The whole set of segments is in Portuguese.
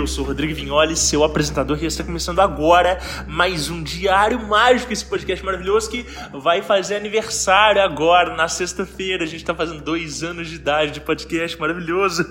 eu sou Rodrigo Vignoli, seu apresentador, e está começando agora mais um Diário Mágico, esse podcast maravilhoso que vai fazer aniversário agora, na sexta-feira. A gente está fazendo dois anos de idade de podcast maravilhoso.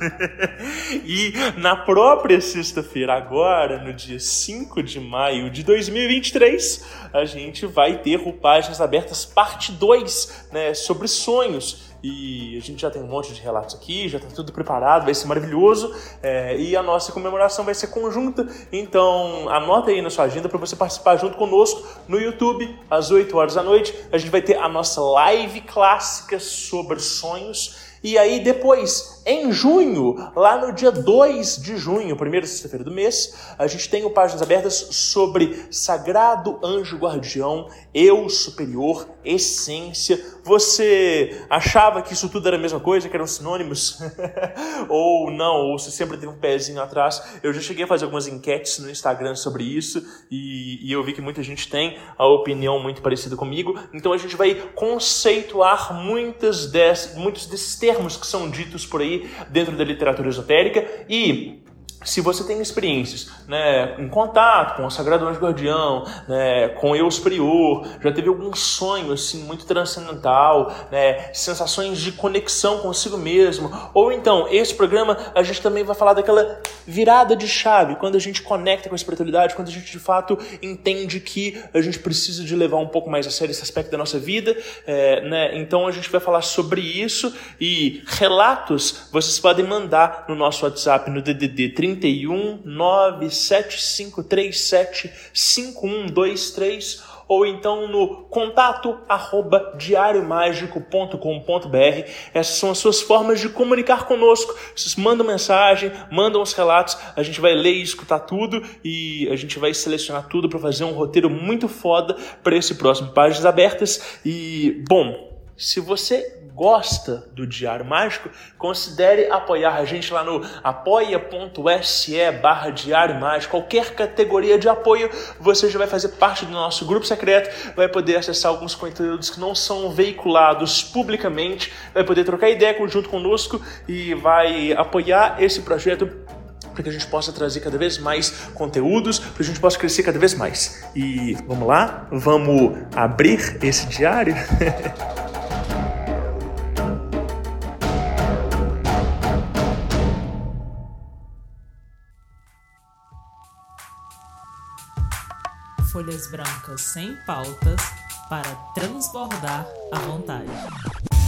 e na própria sexta-feira, agora, no dia 5 de maio de 2023, a gente vai ter o Páginas Abertas parte 2, né, sobre sonhos e a gente já tem um monte de relatos aqui, já está tudo preparado, vai ser maravilhoso é, e a nossa comemoração vai ser conjunta. Então anota aí na sua agenda para você participar junto conosco no YouTube às 8 horas da noite. A gente vai ter a nossa live clássica sobre sonhos. E aí depois, em junho, lá no dia 2 de junho, primeira sexta-feira do mês, a gente tem o Páginas Abertas sobre Sagrado Anjo Guardião, Eu Superior, Essência. Você achava que isso tudo era a mesma coisa, que eram sinônimos? ou não, ou você sempre teve um pezinho atrás. Eu já cheguei a fazer algumas enquetes no Instagram sobre isso e, e eu vi que muita gente tem a opinião muito parecida comigo. Então a gente vai conceituar muitas des, muitos desses termos que são ditos por aí dentro da literatura esotérica e se você tem experiências né, em contato com o Sagrado Anjo Guardião, né, com eu superior, já teve algum sonho assim muito transcendental, né, sensações de conexão consigo mesmo, ou então esse programa a gente também vai falar daquela virada de chave, quando a gente conecta com a espiritualidade, quando a gente de fato entende que a gente precisa de levar um pouco mais a sério esse aspecto da nossa vida, é, né, então a gente vai falar sobre isso e relatos vocês podem mandar no nosso WhatsApp no DDD 30 31 97537 5123 ou então no contato arroba diariomágico.com.br. Essas são as suas formas de comunicar conosco. Vocês mandam mensagem, mandam os relatos, a gente vai ler e escutar tudo e a gente vai selecionar tudo para fazer um roteiro muito foda para esse próximo Páginas Abertas. E, bom, se você gosta do Diário Mágico, considere apoiar a gente lá no apoia.se barra Diário Mágico. Qualquer categoria de apoio, você já vai fazer parte do nosso grupo secreto, vai poder acessar alguns conteúdos que não são veiculados publicamente, vai poder trocar ideia junto conosco e vai apoiar esse projeto para que a gente possa trazer cada vez mais conteúdos, para que a gente possa crescer cada vez mais. E vamos lá? Vamos abrir esse diário? folhas brancas sem pautas para transbordar à vontade.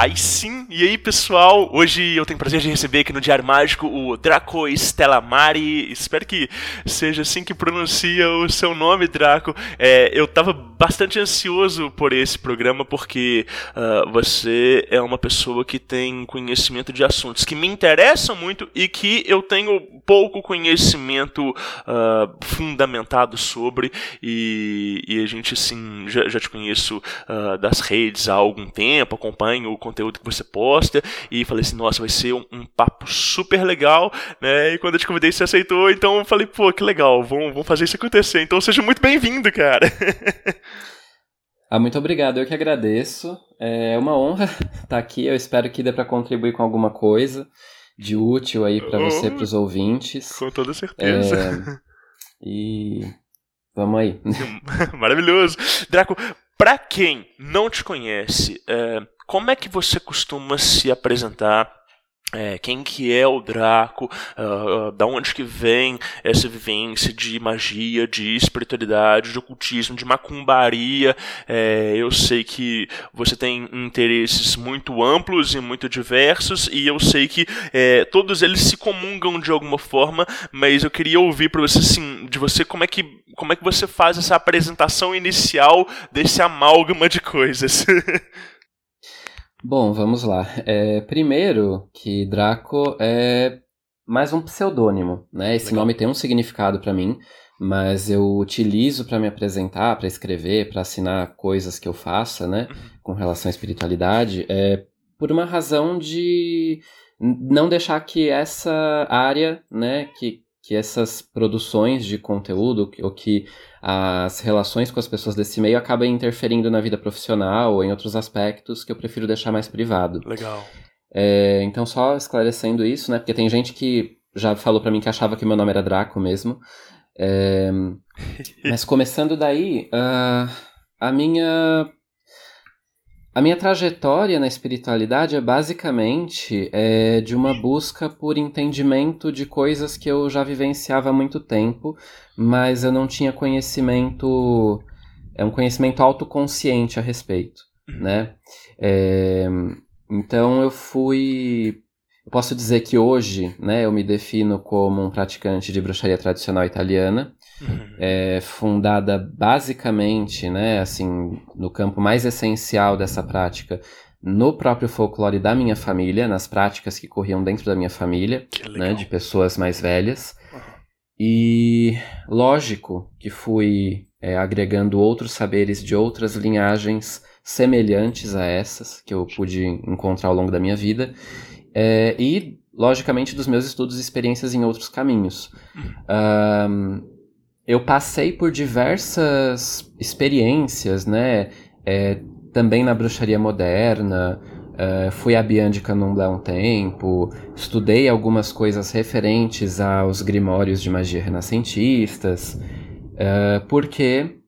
Aí sim, e aí pessoal, hoje eu tenho prazer de receber aqui no Diário Mágico o Draco Stellamari. Espero que seja assim que pronuncia o seu nome, Draco. É, eu tava bastante ansioso por esse programa porque uh, você é uma pessoa que tem conhecimento de assuntos que me interessam muito e que eu tenho pouco conhecimento uh, fundamentado sobre. E, e, a gente, assim, já, já te conheço uh, das redes há algum tempo, acompanho o conteúdo que você posta e falei assim, nossa, vai ser um, um papo super legal, né? E quando eu te convidei, você aceitou, então eu falei, pô, que legal, vamos, vamos fazer isso acontecer. Então seja muito bem-vindo, cara. Ah, muito obrigado, eu que agradeço. É uma honra estar aqui. Eu espero que dê para contribuir com alguma coisa de útil aí para você, oh, para os ouvintes. Com toda certeza. É... E vamos aí. Maravilhoso. Draco, para quem não te conhece, é, como é que você costuma se apresentar é, quem que é o Draco, uh, da onde que vem essa vivência de magia, de espiritualidade, de ocultismo, de macumbaria. É, eu sei que você tem interesses muito amplos e muito diversos, e eu sei que é, todos eles se comungam de alguma forma, mas eu queria ouvir para você, assim, de você como é que como é que você faz essa apresentação inicial desse amálgama de coisas. Bom, vamos lá. É, primeiro, que Draco é mais um pseudônimo, né? Esse Legal. nome tem um significado para mim, mas eu utilizo para me apresentar, para escrever, para assinar coisas que eu faça, né? Uhum. Com relação à espiritualidade, é por uma razão de não deixar que essa área, né, que que essas produções de conteúdo ou que as relações com as pessoas desse meio acabem interferindo na vida profissional ou em outros aspectos que eu prefiro deixar mais privado. Legal. É, então, só esclarecendo isso, né? Porque tem gente que já falou para mim que achava que meu nome era Draco mesmo. É, mas começando daí, uh, a minha a minha trajetória na espiritualidade é basicamente é, de uma busca por entendimento de coisas que eu já vivenciava há muito tempo, mas eu não tinha conhecimento, é um conhecimento autoconsciente a respeito, uhum. né? É, então eu fui eu posso dizer que hoje, né, eu me defino como um praticante de bruxaria tradicional italiana, uhum. é, fundada basicamente, né, assim, no campo mais essencial dessa prática, no próprio folclore da minha família, nas práticas que corriam dentro da minha família, né, de pessoas mais velhas. Uhum. E lógico que fui é, agregando outros saberes de outras linhagens semelhantes a essas que eu pude encontrar ao longo da minha vida é, e, logicamente, dos meus estudos e experiências em outros caminhos. Um, eu passei por diversas experiências, né? É, também na bruxaria moderna, uh, fui a Bianca Candomblé um tempo, estudei algumas coisas referentes aos grimórios de magia renascentistas, uh, porque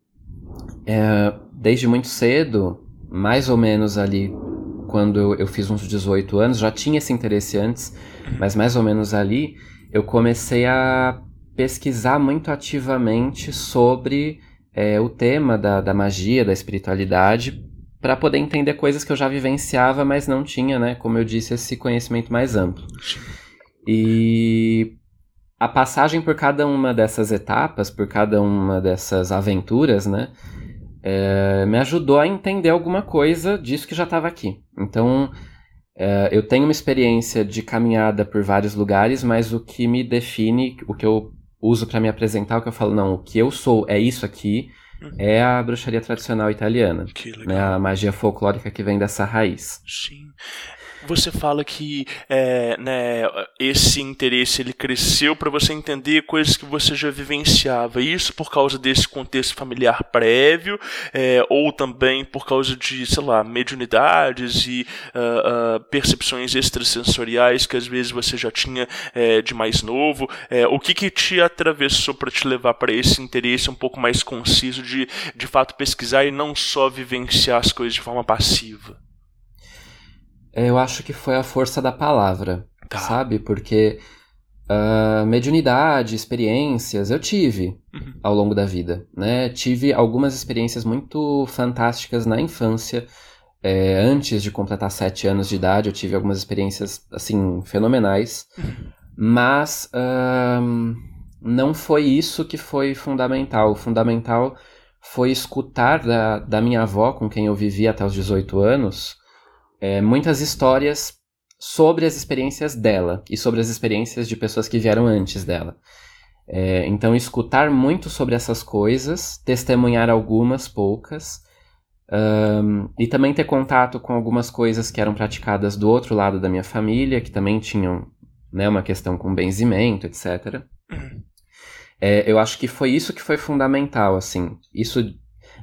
uh, desde muito cedo, mais ou menos ali quando eu fiz uns 18 anos, já tinha esse interesse antes, mas mais ou menos ali, eu comecei a pesquisar muito ativamente sobre é, o tema da, da magia, da espiritualidade, para poder entender coisas que eu já vivenciava, mas não tinha, né, como eu disse, esse conhecimento mais amplo. E a passagem por cada uma dessas etapas, por cada uma dessas aventuras, né, é, me ajudou a entender alguma coisa disso que já estava aqui. Então, é, eu tenho uma experiência de caminhada por vários lugares, mas o que me define, o que eu uso para me apresentar, o que eu falo, não, o que eu sou é isso aqui, uhum. é a bruxaria tradicional italiana. Que legal. Né, a magia folclórica que vem dessa raiz. Sim. Você fala que é, né, esse interesse ele cresceu para você entender coisas que você já vivenciava. Isso por causa desse contexto familiar prévio, é, ou também por causa de, sei lá, mediunidades e uh, uh, percepções extrasensoriais que às vezes você já tinha é, de mais novo. É, o que, que te atravessou para te levar para esse interesse um pouco mais conciso de, de fato, pesquisar e não só vivenciar as coisas de forma passiva? Eu acho que foi a força da palavra, tá. sabe? Porque uh, mediunidade, experiências, eu tive uhum. ao longo da vida, né? Tive algumas experiências muito fantásticas na infância. É, antes de completar sete anos de idade, eu tive algumas experiências, assim, fenomenais. Uhum. Mas uh, não foi isso que foi fundamental. O fundamental foi escutar da, da minha avó, com quem eu vivi até os 18 anos, é, muitas histórias sobre as experiências dela e sobre as experiências de pessoas que vieram antes dela. É, então, escutar muito sobre essas coisas, testemunhar algumas, poucas, um, e também ter contato com algumas coisas que eram praticadas do outro lado da minha família, que também tinham né, uma questão com benzimento, etc. É, eu acho que foi isso que foi fundamental, assim. Isso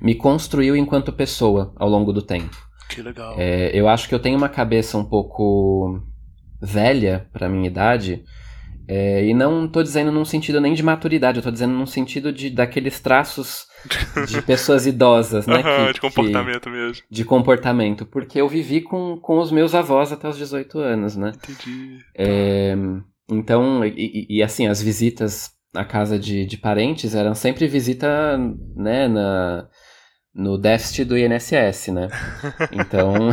me construiu enquanto pessoa ao longo do tempo. Que legal. É, eu acho que eu tenho uma cabeça um pouco velha para minha idade, É, e não tô dizendo num sentido nem de maturidade, eu tô dizendo num sentido de daqueles traços de pessoas idosas, né? que, de comportamento que, mesmo. De comportamento, porque eu vivi com, com os meus avós até os 18 anos, né? Entendi. É, então, e, e, assim, as visitas à casa de, de parentes eram sempre visita, né, na, no déficit do INSS, né? Então,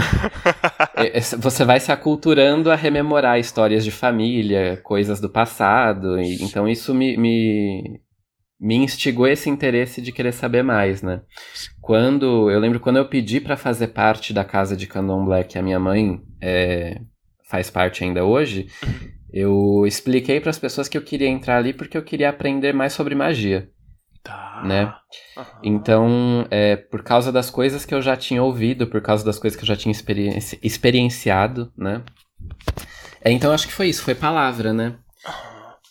você vai se aculturando a rememorar histórias de família, coisas do passado, e, então isso me, me, me instigou esse interesse de querer saber mais, né? Quando, eu lembro quando eu pedi para fazer parte da casa de Candomblé, que a minha mãe é, faz parte ainda hoje, eu expliquei para as pessoas que eu queria entrar ali porque eu queria aprender mais sobre magia. Tá. Né? Uhum. Então, é, por causa das coisas que eu já tinha ouvido, por causa das coisas que eu já tinha experienci experienciado, né? É, então, acho que foi isso, foi palavra, né?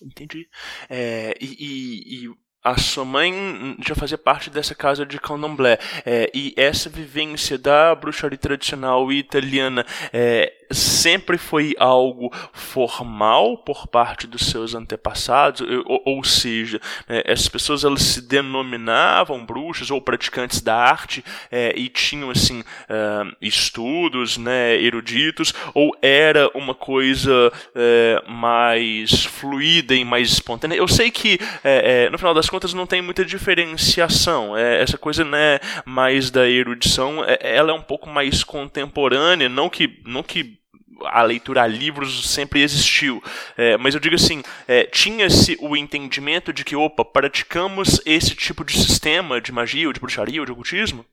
Entendi. É, e, e, e, a sua mãe já fazia parte dessa casa de candomblé. É, e essa vivência da bruxaria tradicional italiana é, sempre foi algo formal por parte dos seus antepassados, ou, ou seja, é, essas pessoas elas se denominavam bruxas ou praticantes da arte é, e tinham assim uh, estudos, né, eruditos, ou era uma coisa é, mais fluida e mais espontânea. Eu sei que é, é, no final das contas não tem muita diferenciação. essa coisa né, mais da erudição, ela é um pouco mais contemporânea, não que não que a leitura a livros sempre existiu. É, mas eu digo assim, é, tinha-se o entendimento de que, opa, praticamos esse tipo de sistema de magia, ou de bruxaria, ou de ocultismo?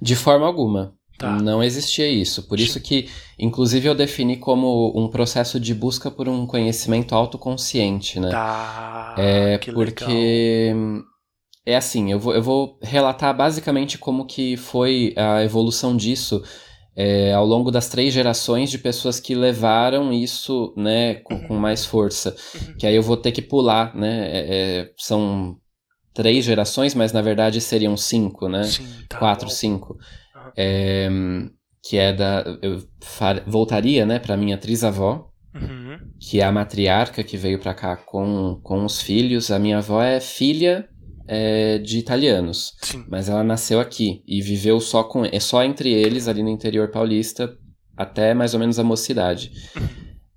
De forma alguma. Tá. Não existia isso. Por isso que, inclusive, eu defini como um processo de busca por um conhecimento autoconsciente, né? Tá. É porque legal. é assim, eu vou, eu vou relatar basicamente como que foi a evolução disso é, ao longo das três gerações de pessoas que levaram isso né, com, com mais força. Uhum. Que aí eu vou ter que pular, né? É, é, são três gerações, mas na verdade seriam cinco, né? Sim, tá Quatro, bom. cinco. Uhum. que é da. Eu far, voltaria, né, para minha trisavó. Uhum. Que é a matriarca que veio para cá com, com os filhos. A minha avó é filha é, de italianos. Sim. Mas ela nasceu aqui e viveu só com é só entre eles ali no interior paulista até mais ou menos a mocidade.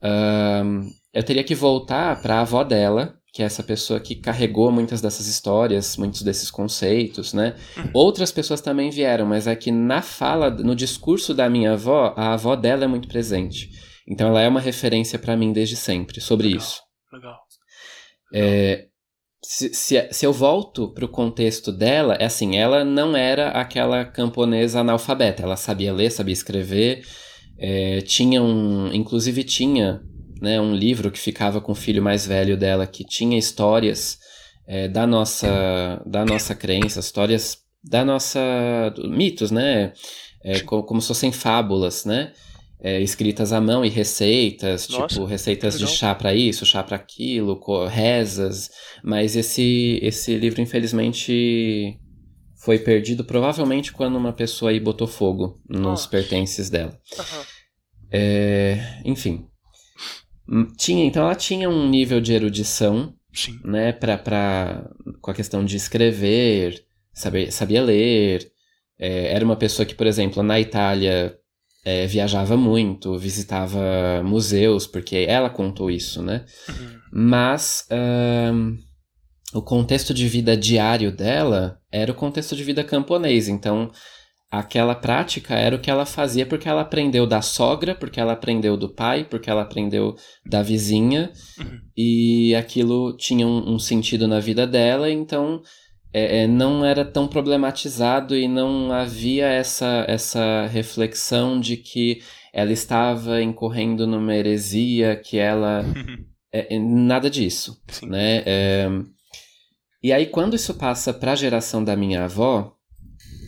um, eu teria que voltar para a avó dela, que é essa pessoa que carregou muitas dessas histórias, muitos desses conceitos, né? Uhum. Outras pessoas também vieram, mas é que na fala, no discurso da minha avó, a avó dela é muito presente. Então ela é uma referência para mim desde sempre sobre Legal. isso. Legal. É, se, se, se, eu volto para o contexto dela, é assim, ela não era aquela camponesa analfabeta, ela sabia ler, sabia escrever, é, tinha um, inclusive tinha né, um livro que ficava com o filho mais velho dela, que tinha histórias é, da, nossa, da nossa crença, histórias da nossa, mitos, né, é, como, como se fossem fábulas, né, é, escritas à mão e receitas, Nossa, tipo receitas de chá para isso, chá para aquilo, rezas, mas esse esse livro infelizmente foi perdido provavelmente quando uma pessoa aí botou fogo nos Nossa. pertences dela. Uhum. É, enfim, tinha então ela tinha um nível de erudição, Sim. né, para para com a questão de escrever, saber sabia ler. É, era uma pessoa que, por exemplo, na Itália é, viajava muito, visitava museus, porque ela contou isso, né? Uhum. Mas um, o contexto de vida diário dela era o contexto de vida camponês, então aquela prática era o que ela fazia porque ela aprendeu da sogra, porque ela aprendeu do pai, porque ela aprendeu da vizinha, uhum. e aquilo tinha um, um sentido na vida dela, então é, não era tão problematizado e não havia essa, essa reflexão de que ela estava incorrendo numa heresia, que ela. é, nada disso. Sim. Né? É, e aí, quando isso passa para a geração da minha avó,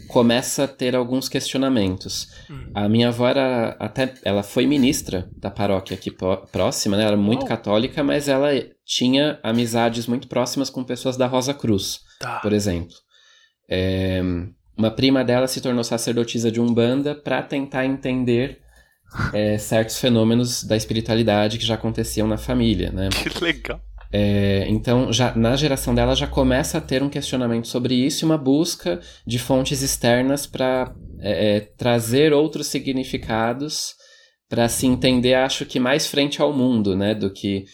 começa a ter alguns questionamentos. Hum. A minha avó era até ela foi ministra da paróquia aqui próxima, né? Ela era muito Oh. católica, mas ela tinha amizades muito próximas com pessoas da Rosa Cruz, Tá. por exemplo. É, uma prima dela se tornou sacerdotisa de Umbanda para tentar entender é, certos fenômenos da espiritualidade que já aconteciam na família, né? Que legal. É, então, já, na geração dela já começa a ter um questionamento sobre isso e uma busca de fontes externas para é, é, trazer outros significados para se entender, acho que mais frente ao mundo, né, do que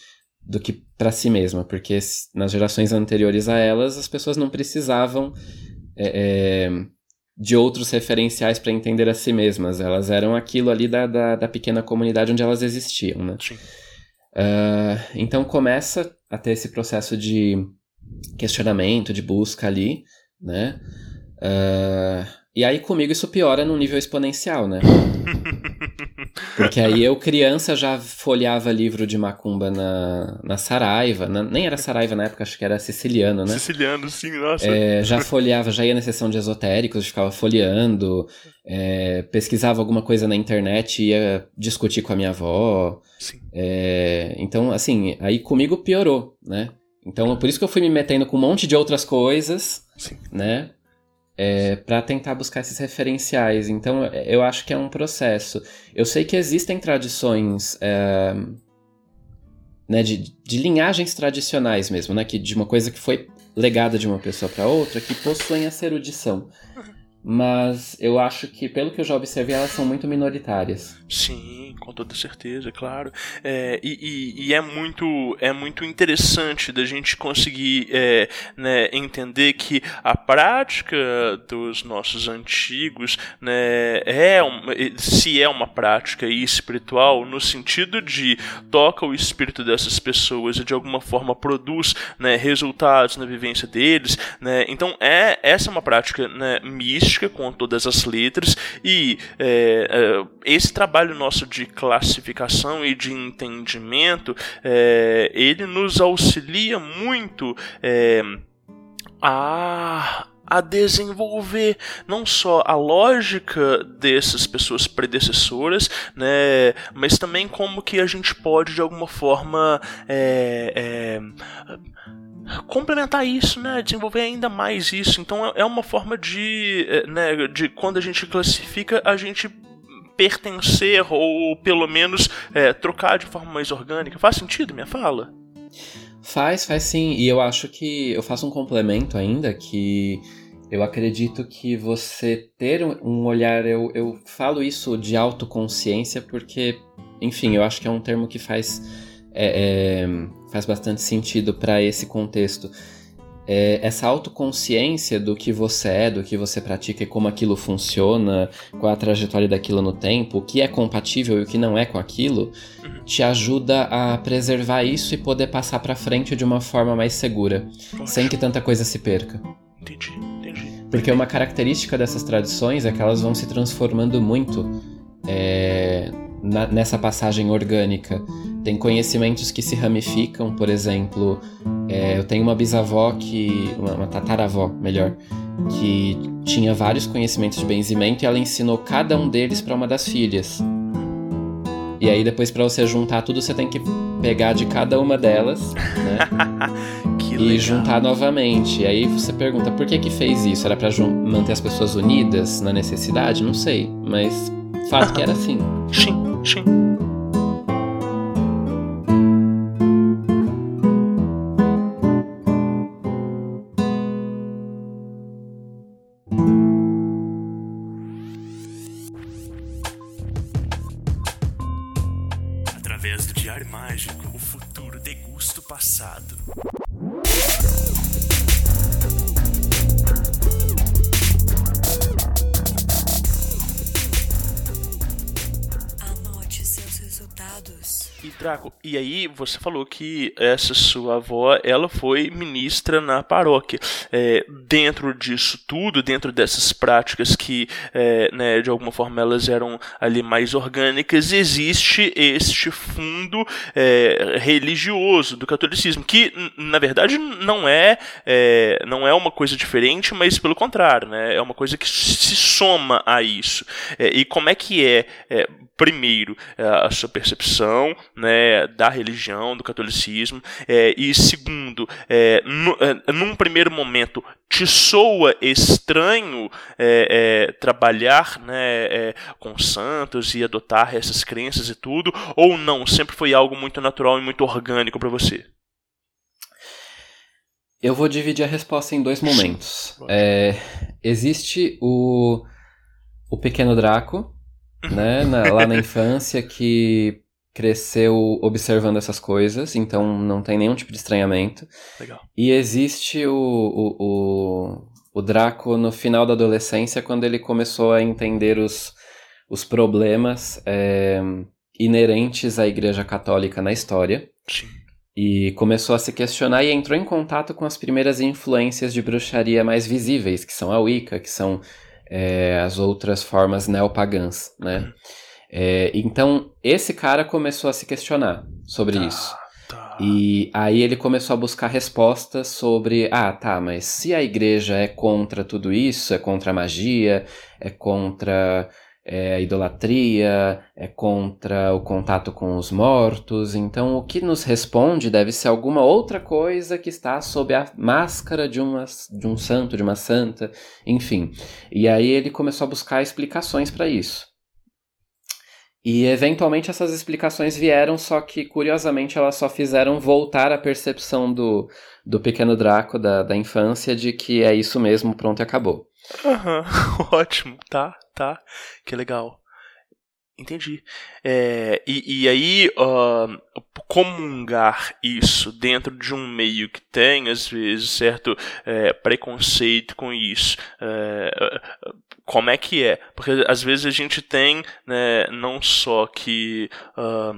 do que para si mesma, porque nas gerações anteriores a elas as pessoas não precisavam é, é, de outros referenciais para entender a si mesmas, elas eram aquilo ali da, da, da pequena comunidade onde elas existiam, né? Sim. Uh, então começa a ter esse processo de questionamento, de busca ali, né? Uh, e aí comigo isso piora num nível exponencial, né? Porque aí eu, criança, já folheava livro de macumba na, na Saraiva. Na, nem era Saraiva na época, acho que era siciliano, né? Siciliano, sim, nossa. É, já folheava, já ia na sessão de esotéricos, ficava folheando, é, pesquisava alguma coisa na internet, ia discutir com a minha avó. Sim. É, então, assim, aí comigo piorou, né? Então, por isso que eu fui me metendo com um monte de outras coisas, Sim. né? É, para tentar buscar esses referenciais. Então, eu acho que é um processo. Eu sei que existem tradições é, né, de, de linhagens tradicionais mesmo, né, que, de uma coisa que foi legada de uma pessoa para outra, que possuem essa erudição. Mas eu acho que, pelo que eu já observei, elas são muito minoritárias. Sim, com toda certeza, claro. É, e, e, e, é muito é muito interessante da gente conseguir é, né, entender que a prática dos nossos antigos né, é uma, se é uma prática espiritual no sentido de toca o espírito dessas pessoas e de alguma forma produz né, resultados na vivência deles. Né, então é essa é uma prática né, mística com todas as letras e é, é, esse trabalho nosso de classificação e de entendimento é, ele nos auxilia muito é, a a desenvolver não só a lógica dessas pessoas predecessoras, né, mas também como que a gente pode de alguma forma é, é, complementar isso, né, desenvolver ainda mais isso. Então é, é uma forma de, é, né, de quando a gente classifica, a gente pertencer ou pelo menos é, trocar de forma mais orgânica. Faz sentido minha fala? Faz, faz sim. E eu acho que eu faço um complemento ainda que eu acredito que você ter um olhar, eu, eu falo isso de autoconsciência porque, enfim, eu acho que é um termo que faz é, é, faz bastante sentido para esse contexto. É, essa autoconsciência do que você é, do que você pratica e como aquilo funciona, qual a trajetória daquilo no tempo, o que é compatível e o que não é com aquilo, uhum. te ajuda a preservar isso e poder passar para frente de uma forma mais segura, Poxa. sem que tanta coisa se perca. Entendi, entendi. Porque uma característica dessas tradições é que elas vão se transformando muito é, na, nessa passagem orgânica. Tem conhecimentos que se ramificam, por exemplo, é, eu tenho uma bisavó que. Uma, uma tataravó, melhor, que tinha vários conhecimentos de benzimento e ela ensinou cada um deles para uma das filhas. E aí depois para você juntar tudo, você tem que pegar de cada uma delas, né? e legal. juntar novamente. E aí você pergunta, por que que fez isso? Era para manter as pessoas unidas na necessidade? Não sei, mas fato que era assim. Sim. Sim. Você falou que essa sua avó, ela foi ministra na paróquia. É, dentro disso tudo, dentro dessas práticas que, é, né, de alguma forma elas eram ali mais orgânicas, existe este fundo é, religioso do catolicismo, que na verdade não é, é, não é uma coisa diferente, mas pelo contrário, né, é uma coisa que se soma a isso. É, e como é que é, é primeiro, a sua percepção, né, da religião, do catolicismo, é, e segundo, é, no, é, num primeiro momento, te soa estranho é, é, trabalhar né, é, com santos e adotar essas crenças e tudo, ou não? Sempre foi algo muito natural e muito orgânico para você? Eu vou dividir a resposta em dois momentos. É, existe o, o pequeno Draco, né, na, lá na infância, que cresceu observando essas coisas, então não tem nenhum tipo de estranhamento. Legal. E existe o, o, o, o Draco no final da adolescência, quando ele começou a entender os, os problemas é, inerentes à Igreja Católica na história. Sim. E começou a se questionar e entrou em contato com as primeiras influências de bruxaria mais visíveis, que são a Wicca, que são é, as outras formas neopagãs, né? É, então, esse cara começou a se questionar sobre Tá, isso. tá. E aí ele começou a buscar respostas sobre, ah, tá, mas se a igreja é contra tudo isso, é contra a magia, é contra é, idolatria, é contra o contato com os mortos, então o que nos responde deve ser alguma outra coisa que está sob a máscara de, uma, de um santo, de uma santa, enfim. E aí ele começou a buscar explicações para isso. E eventualmente essas explicações vieram, só que curiosamente elas só fizeram voltar a percepção do, do pequeno Draco da, da infância de que é isso mesmo, pronto e acabou. Aham, ótimo, tá, tá, que legal. Entendi. É, e, e aí, ah, comungar isso dentro de um meio que tem, às vezes, certo é, preconceito com isso, é, como é que é? Porque às vezes a gente tem, né, não só que. ah,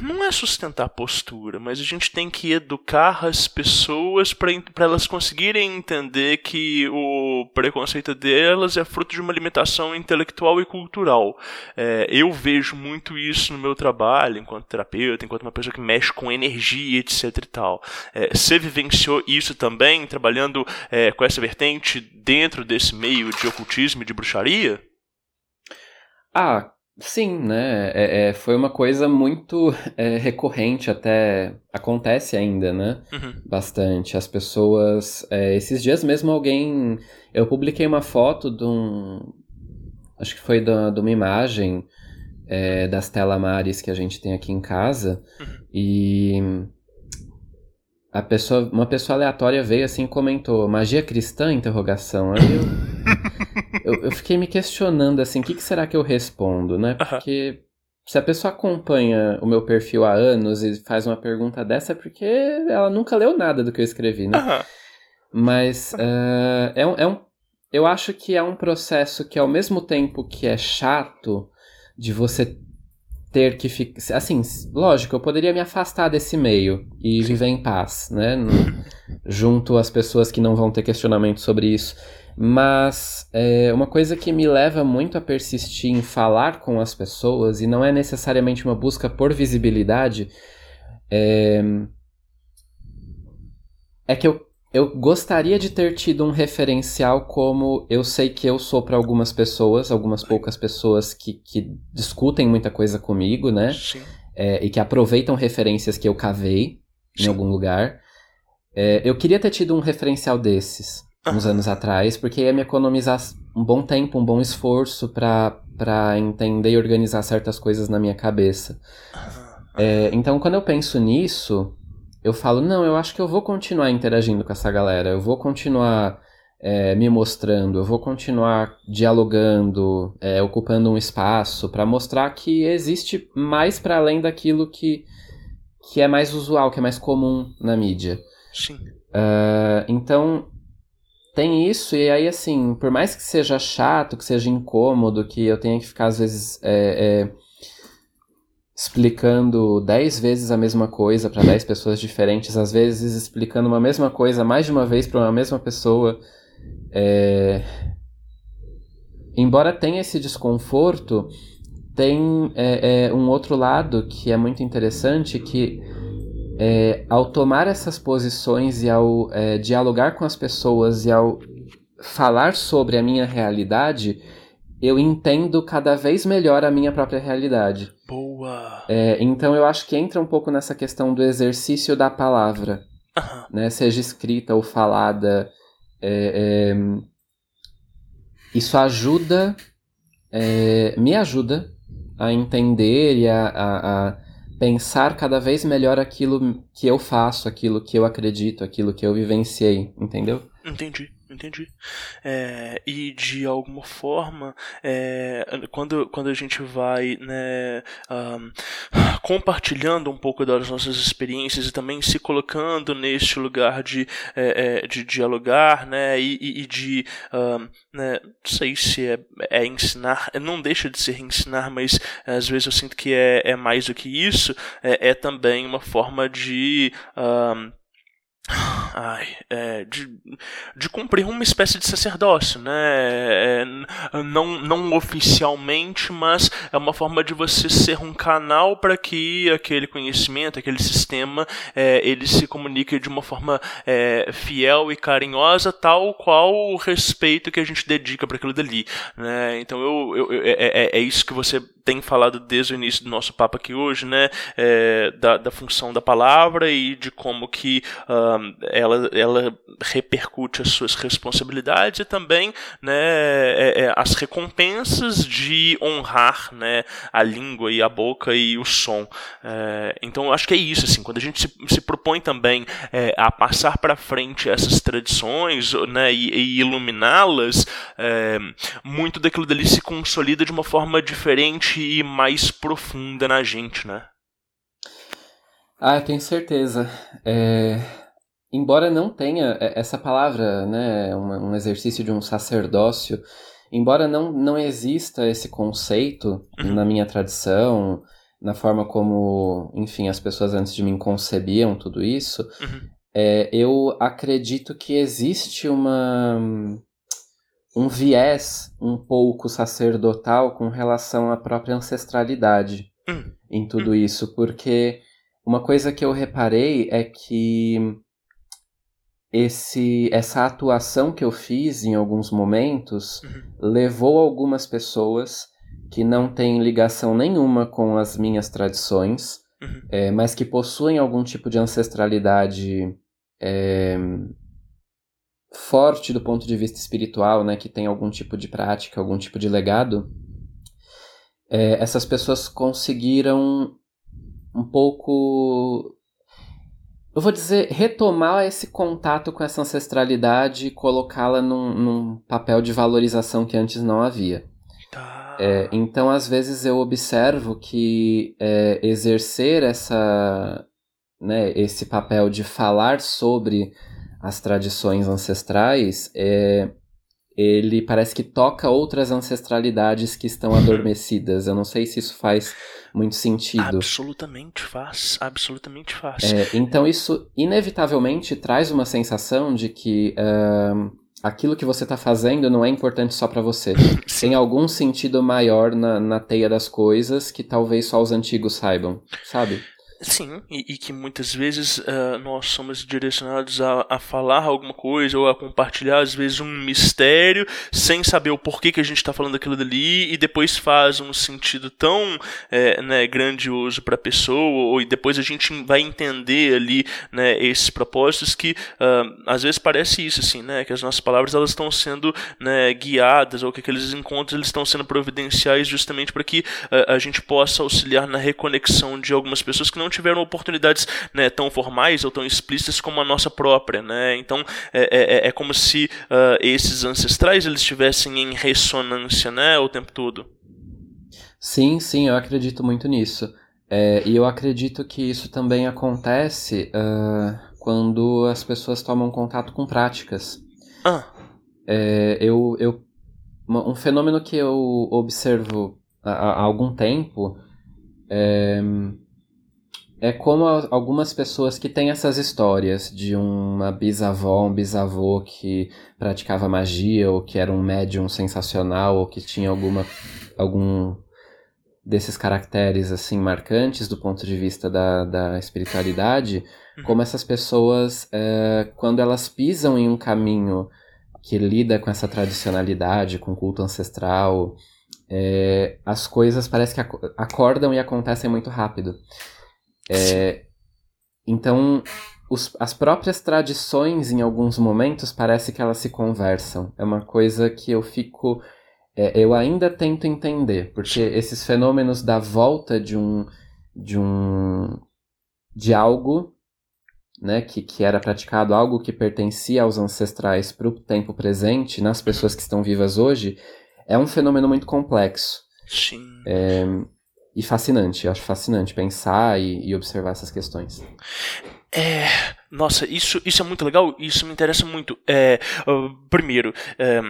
não é sustentar a postura, mas a gente tem que educar as pessoas para elas conseguirem entender que o preconceito delas é fruto de uma limitação intelectual e cultural. É, eu vejo muito isso no meu trabalho, enquanto terapeuta, enquanto uma pessoa que mexe com energia, etc e tal. É, você vivenciou isso também, trabalhando é, com essa vertente dentro desse meio de ocultismo e de bruxaria? Ah, sim, né? É, é, foi uma coisa muito é, recorrente, até acontece ainda, né? Uhum. Bastante. As pessoas. é, esses dias mesmo alguém. Eu publiquei uma foto de um. Acho que foi da- de uma imagem é, das telamares que a gente tem aqui em casa. E. A pessoa, uma pessoa aleatória veio assim e comentou: magia cristã? Interrogação. Aí eu, eu, eu fiquei me questionando assim: o que, que será que eu respondo, né? Porque se a pessoa acompanha o meu perfil há anos e faz uma pergunta dessa, é porque ela nunca leu nada do que eu escrevi, né? Mas eh, é, um, é um. Eu acho que é um processo que, ao mesmo tempo que é chato de você ter que ficar. Assim, lógico, eu poderia me afastar desse meio e viver em paz, né? no- junto às pessoas que não vão ter questionamento sobre isso. Mas é, uma coisa que me leva muito a persistir em falar com as pessoas, e não é necessariamente uma busca por visibilidade, é, é que eu, eu gostaria de ter tido um referencial como eu sei que eu sou para algumas pessoas, algumas poucas pessoas que, que discutem muita coisa comigo, né? Sim. É, e que aproveitam referências que eu cavei em Sim. algum lugar. É, eu queria ter tido um referencial desses uns anos atrás, porque ia me economizar um bom tempo, um bom esforço para entender e organizar certas coisas na minha cabeça. É, então, quando eu penso nisso, eu falo, não, eu acho que eu vou continuar interagindo com essa galera, eu vou continuar é, me mostrando, eu vou continuar dialogando, é, ocupando um espaço para mostrar que existe mais para além daquilo que, que é mais usual, que é mais comum na mídia. Sim. Ah, então, tem isso, e aí, assim, por mais que seja chato, que seja incômodo, que eu tenha que ficar, às vezes, é, é, explicando dez vezes a mesma coisa para dez pessoas diferentes, às vezes explicando uma mesma coisa mais de uma vez para uma mesma pessoa, é, embora tenha esse desconforto, tem é, é, um outro lado que é muito interessante, que é, ao tomar essas posições e ao é, dialogar com as pessoas e ao falar sobre a minha realidade, eu entendo cada vez melhor a minha própria realidade. Boa. É, então eu acho que entra um pouco nessa questão do exercício da palavra, né? Seja escrita ou falada. é, é, isso ajuda, é, me ajuda a entender e a, a- a pensar cada vez melhor aquilo que eu faço, aquilo que eu acredito, aquilo que eu vivenciei, entendeu? Entendi, entendi. É, e de alguma forma, é, quando, quando a gente vai né, ahn, compartilhando um pouco das nossas experiências e também se colocando neste lugar de, é, é, de dialogar né, e, e- de, ahn, né, não sei se é, é ensinar, não deixa de ser ensinar, mas às vezes eu sinto que é, é mais do que isso, é, é também uma forma de. ahn, Ai, é, de, de cumprir uma espécie de sacerdócio, né? É, n- não, não oficialmente, mas é uma forma de você ser um canal para que aquele conhecimento, aquele sistema, é, ele se comunique de uma forma é, fiel e carinhosa, tal qual o respeito que a gente dedica para aquilo dali, né? Então eu, eu- eu- é, é- é isso que você tem falado desde o início do nosso papo aqui hoje, né? É, da, da função da palavra e de como que ahn, ela, ela repercute as suas responsabilidades e também né, é- é, as recompensas de honrar né, a língua e a boca e o som. É, então acho que é isso, assim, quando a gente se, se propõe também é, a passar para frente essas tradições né, e, e iluminá-las, é, muito daquilo dali se consolida de uma forma diferente e mais profunda na gente, né? Ah, eu tenho certeza. É, embora não tenha essa palavra, né, um, um exercício de um sacerdócio, embora não, não exista esse conceito Uhum. na minha tradição, na forma como, enfim, as pessoas antes de mim concebiam tudo isso, Uhum. é, eu acredito que existe uma um viés um pouco sacerdotal com relação à própria ancestralidade Hum. em tudo isso, porque uma coisa que eu reparei é que esse essa atuação que eu fiz em alguns momentos Uhum. levou algumas pessoas que não têm ligação nenhuma com as minhas tradições, Uhum. é, mas que possuem algum tipo de ancestralidade é, forte do ponto de vista espiritual, né, que tem algum tipo de prática, algum tipo de legado, é, essas pessoas conseguiram um pouco, eu vou dizer, retomar esse contato com essa ancestralidade e colocá-la num, num papel de valorização que antes não havia. Tá. É, então, às vezes eu observo que é, exercer essa, né, esse papel de falar sobre as tradições ancestrais, é, ele parece que toca outras ancestralidades que estão adormecidas. Eu não sei se isso faz muito sentido. Absolutamente faz, absolutamente faz. É, então isso inevitavelmente traz uma sensação de que ahn, aquilo que você está fazendo não é importante só para você. Tem algum sentido maior na, na teia das coisas que talvez só os antigos saibam, sabe? Sim, e, e que muitas vezes ah, nós somos direcionados a, a falar alguma coisa ou a compartilhar, às vezes, um mistério sem saber o porquê que a gente está falando aquilo dali e depois faz um sentido tão eh, né, grandioso para a pessoa, ou e depois a gente vai entender ali né, esses propósitos que ah, às vezes parece isso, assim, né? Que as nossas palavras elas estão sendo né, guiadas, ou que aqueles encontros eles estão sendo providenciais justamente para que ah, a gente possa auxiliar na reconexão de algumas pessoas que não tiveram oportunidades né, tão formais ou tão explícitas como a nossa própria, né? Então é, é, é como se ah, esses ancestrais eles estivessem em ressonância, né, o tempo todo. Sim, sim, eu acredito muito nisso. É, e eu acredito que isso também acontece ah, quando as pessoas tomam contato com práticas. Ah, É, eu, eu, um fenômeno que eu observo há, há algum tempo é, é como algumas pessoas que têm essas histórias de uma bisavó, um bisavô que praticava magia, ou que era um médium sensacional, ou que tinha alguma, algum desses caracteres assim marcantes do ponto de vista da, da espiritualidade, como essas pessoas, é, quando elas pisam em um caminho que lida com essa tradicionalidade, com culto ancestral, é, as coisas parece que acordam e acontecem muito rápido. É, então, os, as próprias tradições, em alguns momentos, parece que elas se conversam. É uma coisa que eu fico. É, eu ainda tento entender, porque esses fenômenos da volta de um. de um. de algo. Né, que, que era praticado, algo que pertencia aos ancestrais para o tempo presente, nas pessoas que estão vivas hoje, é um fenômeno muito complexo. Sim. É, e fascinante. Eu acho fascinante pensar e, e observar essas questões. É, nossa, isso, isso é muito legal, isso me interessa muito. É, uh, primeiro, é,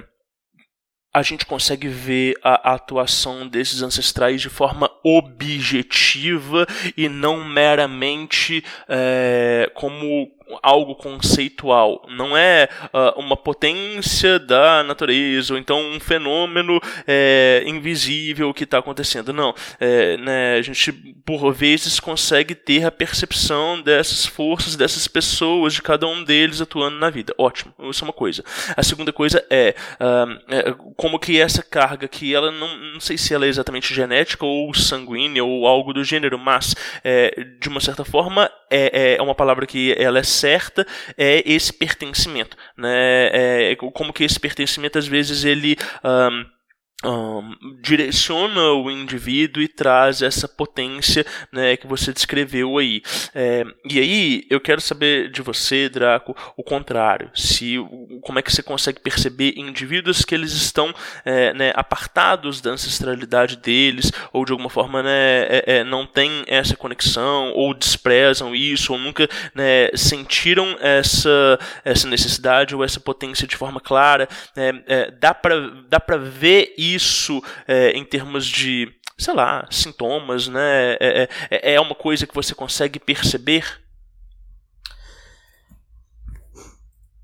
a gente consegue ver a atuação desses ancestrais de forma objetiva e não meramente é, como algo conceitual, não é uh, uma potência da natureza ou então um fenômeno é, invisível que está acontecendo. Não, é, né, a gente por vezes consegue ter a percepção dessas forças, dessas pessoas, de cada um deles atuando na vida. Ótimo, isso é uma coisa. A segunda coisa é, uh, é como que essa carga que ela não, não sei se ela é exatamente genética ou sanguínea ou algo do gênero, mas é, de uma certa forma é, é uma palavra que ela é certa é esse pertencimento, né? É, como que esse pertencimento às vezes ele um, um, direciona o indivíduo e traz essa potência né, que você descreveu aí. É, e aí eu quero saber de você, Draco, o contrário. Se como é que você consegue perceber indivíduos que eles estão é, né, apartados da ancestralidade deles ou de alguma forma né, é, é não têm essa conexão ou desprezam isso ou nunca né, sentiram essa essa necessidade ou essa potência de forma clara. Né, é, dá para dá para ver isso isso é, em termos de, sei lá, sintomas, né? É, é, é uma coisa que você consegue perceber?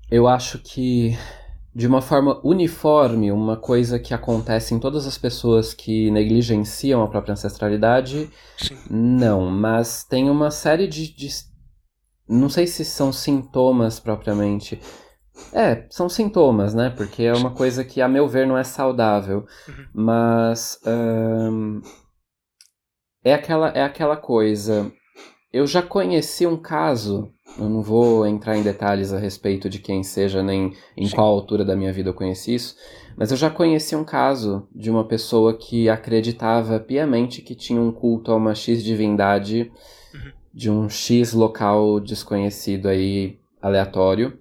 Eu acho que, de uma forma uniforme, uma coisa que acontece em todas as pessoas que negligenciam a própria ancestralidade, Sim. não. Mas tem uma série de, de. Não sei se são sintomas propriamente, é, são sintomas, né? Porque é uma coisa que, a meu ver, não é saudável. Uhum. Mas. é, aquela, é aquela coisa. Eu já conheci um caso. Eu não vou entrar em detalhes a respeito de quem seja, nem em Sim. qual altura da minha vida eu conheci isso. Mas eu já conheci um caso de uma pessoa que acreditava piamente que tinha um culto a uma X divindade uhum. de um X local desconhecido aí, aleatório.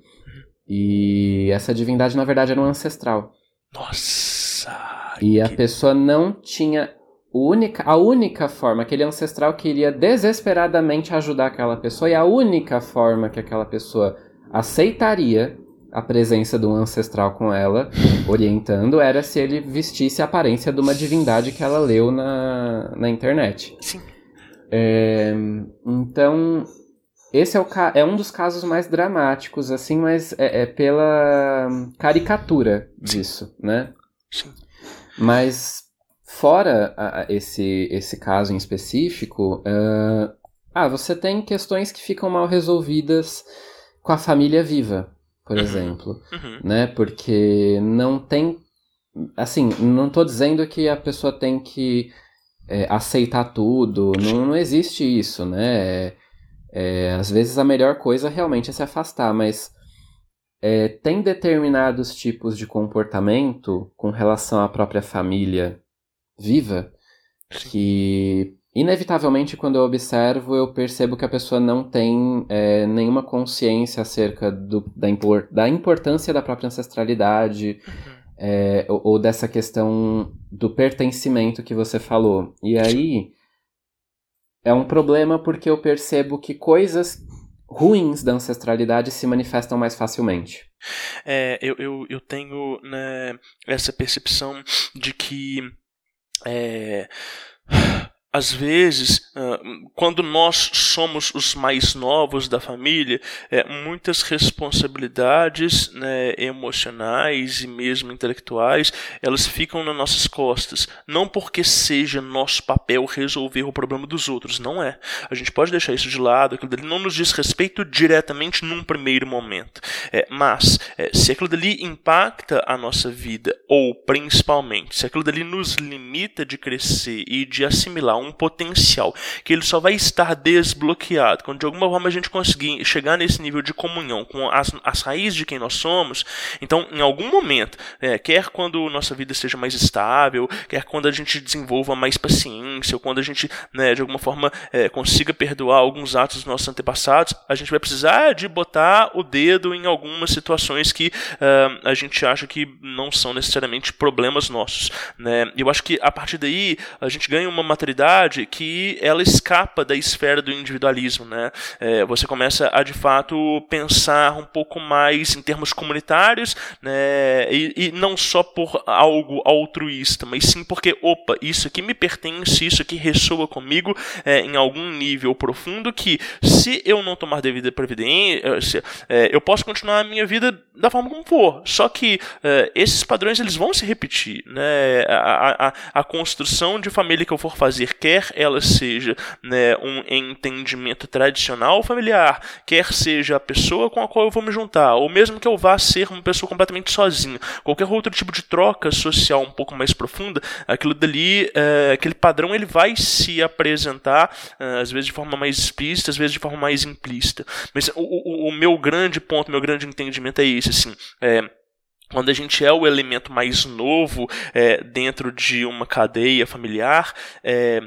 E essa divindade, na verdade, era um ancestral. Nossa! E a pessoa não tinha única, a única forma, aquele ancestral queria desesperadamente ajudar aquela pessoa, e a única forma que aquela pessoa aceitaria a presença de um ancestral com ela, orientando, era se ele vestisse a aparência de uma divindade que ela leu na, na internet. Sim. É, então, esse é, o, é um dos casos mais dramáticos, assim, mas é, é pela caricatura disso, né? Sim. Mas fora a, esse, esse caso em específico, uh, ah, você tem questões que ficam mal resolvidas com a família viva, por uhum. exemplo, uhum. né? Porque não tem, assim, não estou dizendo que a pessoa tem que é, aceitar tudo, não, não existe isso, né? É, às vezes a melhor coisa realmente é se afastar, mas é, tem determinados tipos de comportamento com relação à própria família viva que, inevitavelmente, quando eu observo, eu percebo que a pessoa não tem é, nenhuma consciência acerca do, da, impor, da importância da própria ancestralidade. Uhum. É, ou, ou, dessa questão do pertencimento que você falou. E aí, é um problema porque eu percebo que coisas ruins da ancestralidade se manifestam mais facilmente. É, eu, eu, eu tenho né, essa percepção de que é, às vezes, quando nós somos os mais novos da família, é, muitas responsabilidades né, emocionais e mesmo intelectuais, elas ficam nas nossas costas. Não porque seja nosso papel resolver o problema dos outros, não é. A gente pode deixar isso de lado, aquilo dali não nos diz respeito diretamente num primeiro momento. É, mas, é, se aquilo dali impacta a nossa vida, ou principalmente, se aquilo dali nos limita de crescer e de assimilar um potencial que ele só vai estar desbloqueado quando de alguma forma a gente conseguir chegar nesse nível de comunhão com as, as raízes de quem nós somos. Então, em algum momento, é, quer quando nossa vida seja mais estável, quer quando a gente desenvolva mais paciência, ou quando a gente, né, de alguma forma, é, consiga perdoar alguns atos dos nossos antepassados, a gente vai precisar de botar o dedo em algumas situações que uh, a gente acha que não são necessariamente problemas nossos. Né? Eu acho que a partir daí a gente ganha uma maturidade que ela escapa da esfera do individualismo, né? É, você começa a de fato pensar um pouco mais em termos comunitários, né? E, e, não só por algo altruísta, mas sim porque, opa, isso aqui me pertence, isso aqui ressoa comigo é, em algum nível profundo que, se eu não tomar devida providência, é, eu posso continuar a minha vida da forma como for. Só que é, esses padrões eles vão se repetir, né? A, a, a construção de família que eu for fazer, quer ela seja né, um entendimento tradicional familiar, quer seja a pessoa com a qual eu vou me juntar, ou mesmo que eu vá ser uma pessoa completamente sozinha, qualquer outro tipo de troca social um pouco mais profunda, aquilo dali, é, aquele padrão ele vai se apresentar, é, às vezes de forma mais explícita, às vezes de forma mais implícita. Mas o, o, o meu grande ponto, meu grande entendimento é esse, assim, é, quando a gente é o elemento mais novo é, dentro de uma cadeia familiar, é,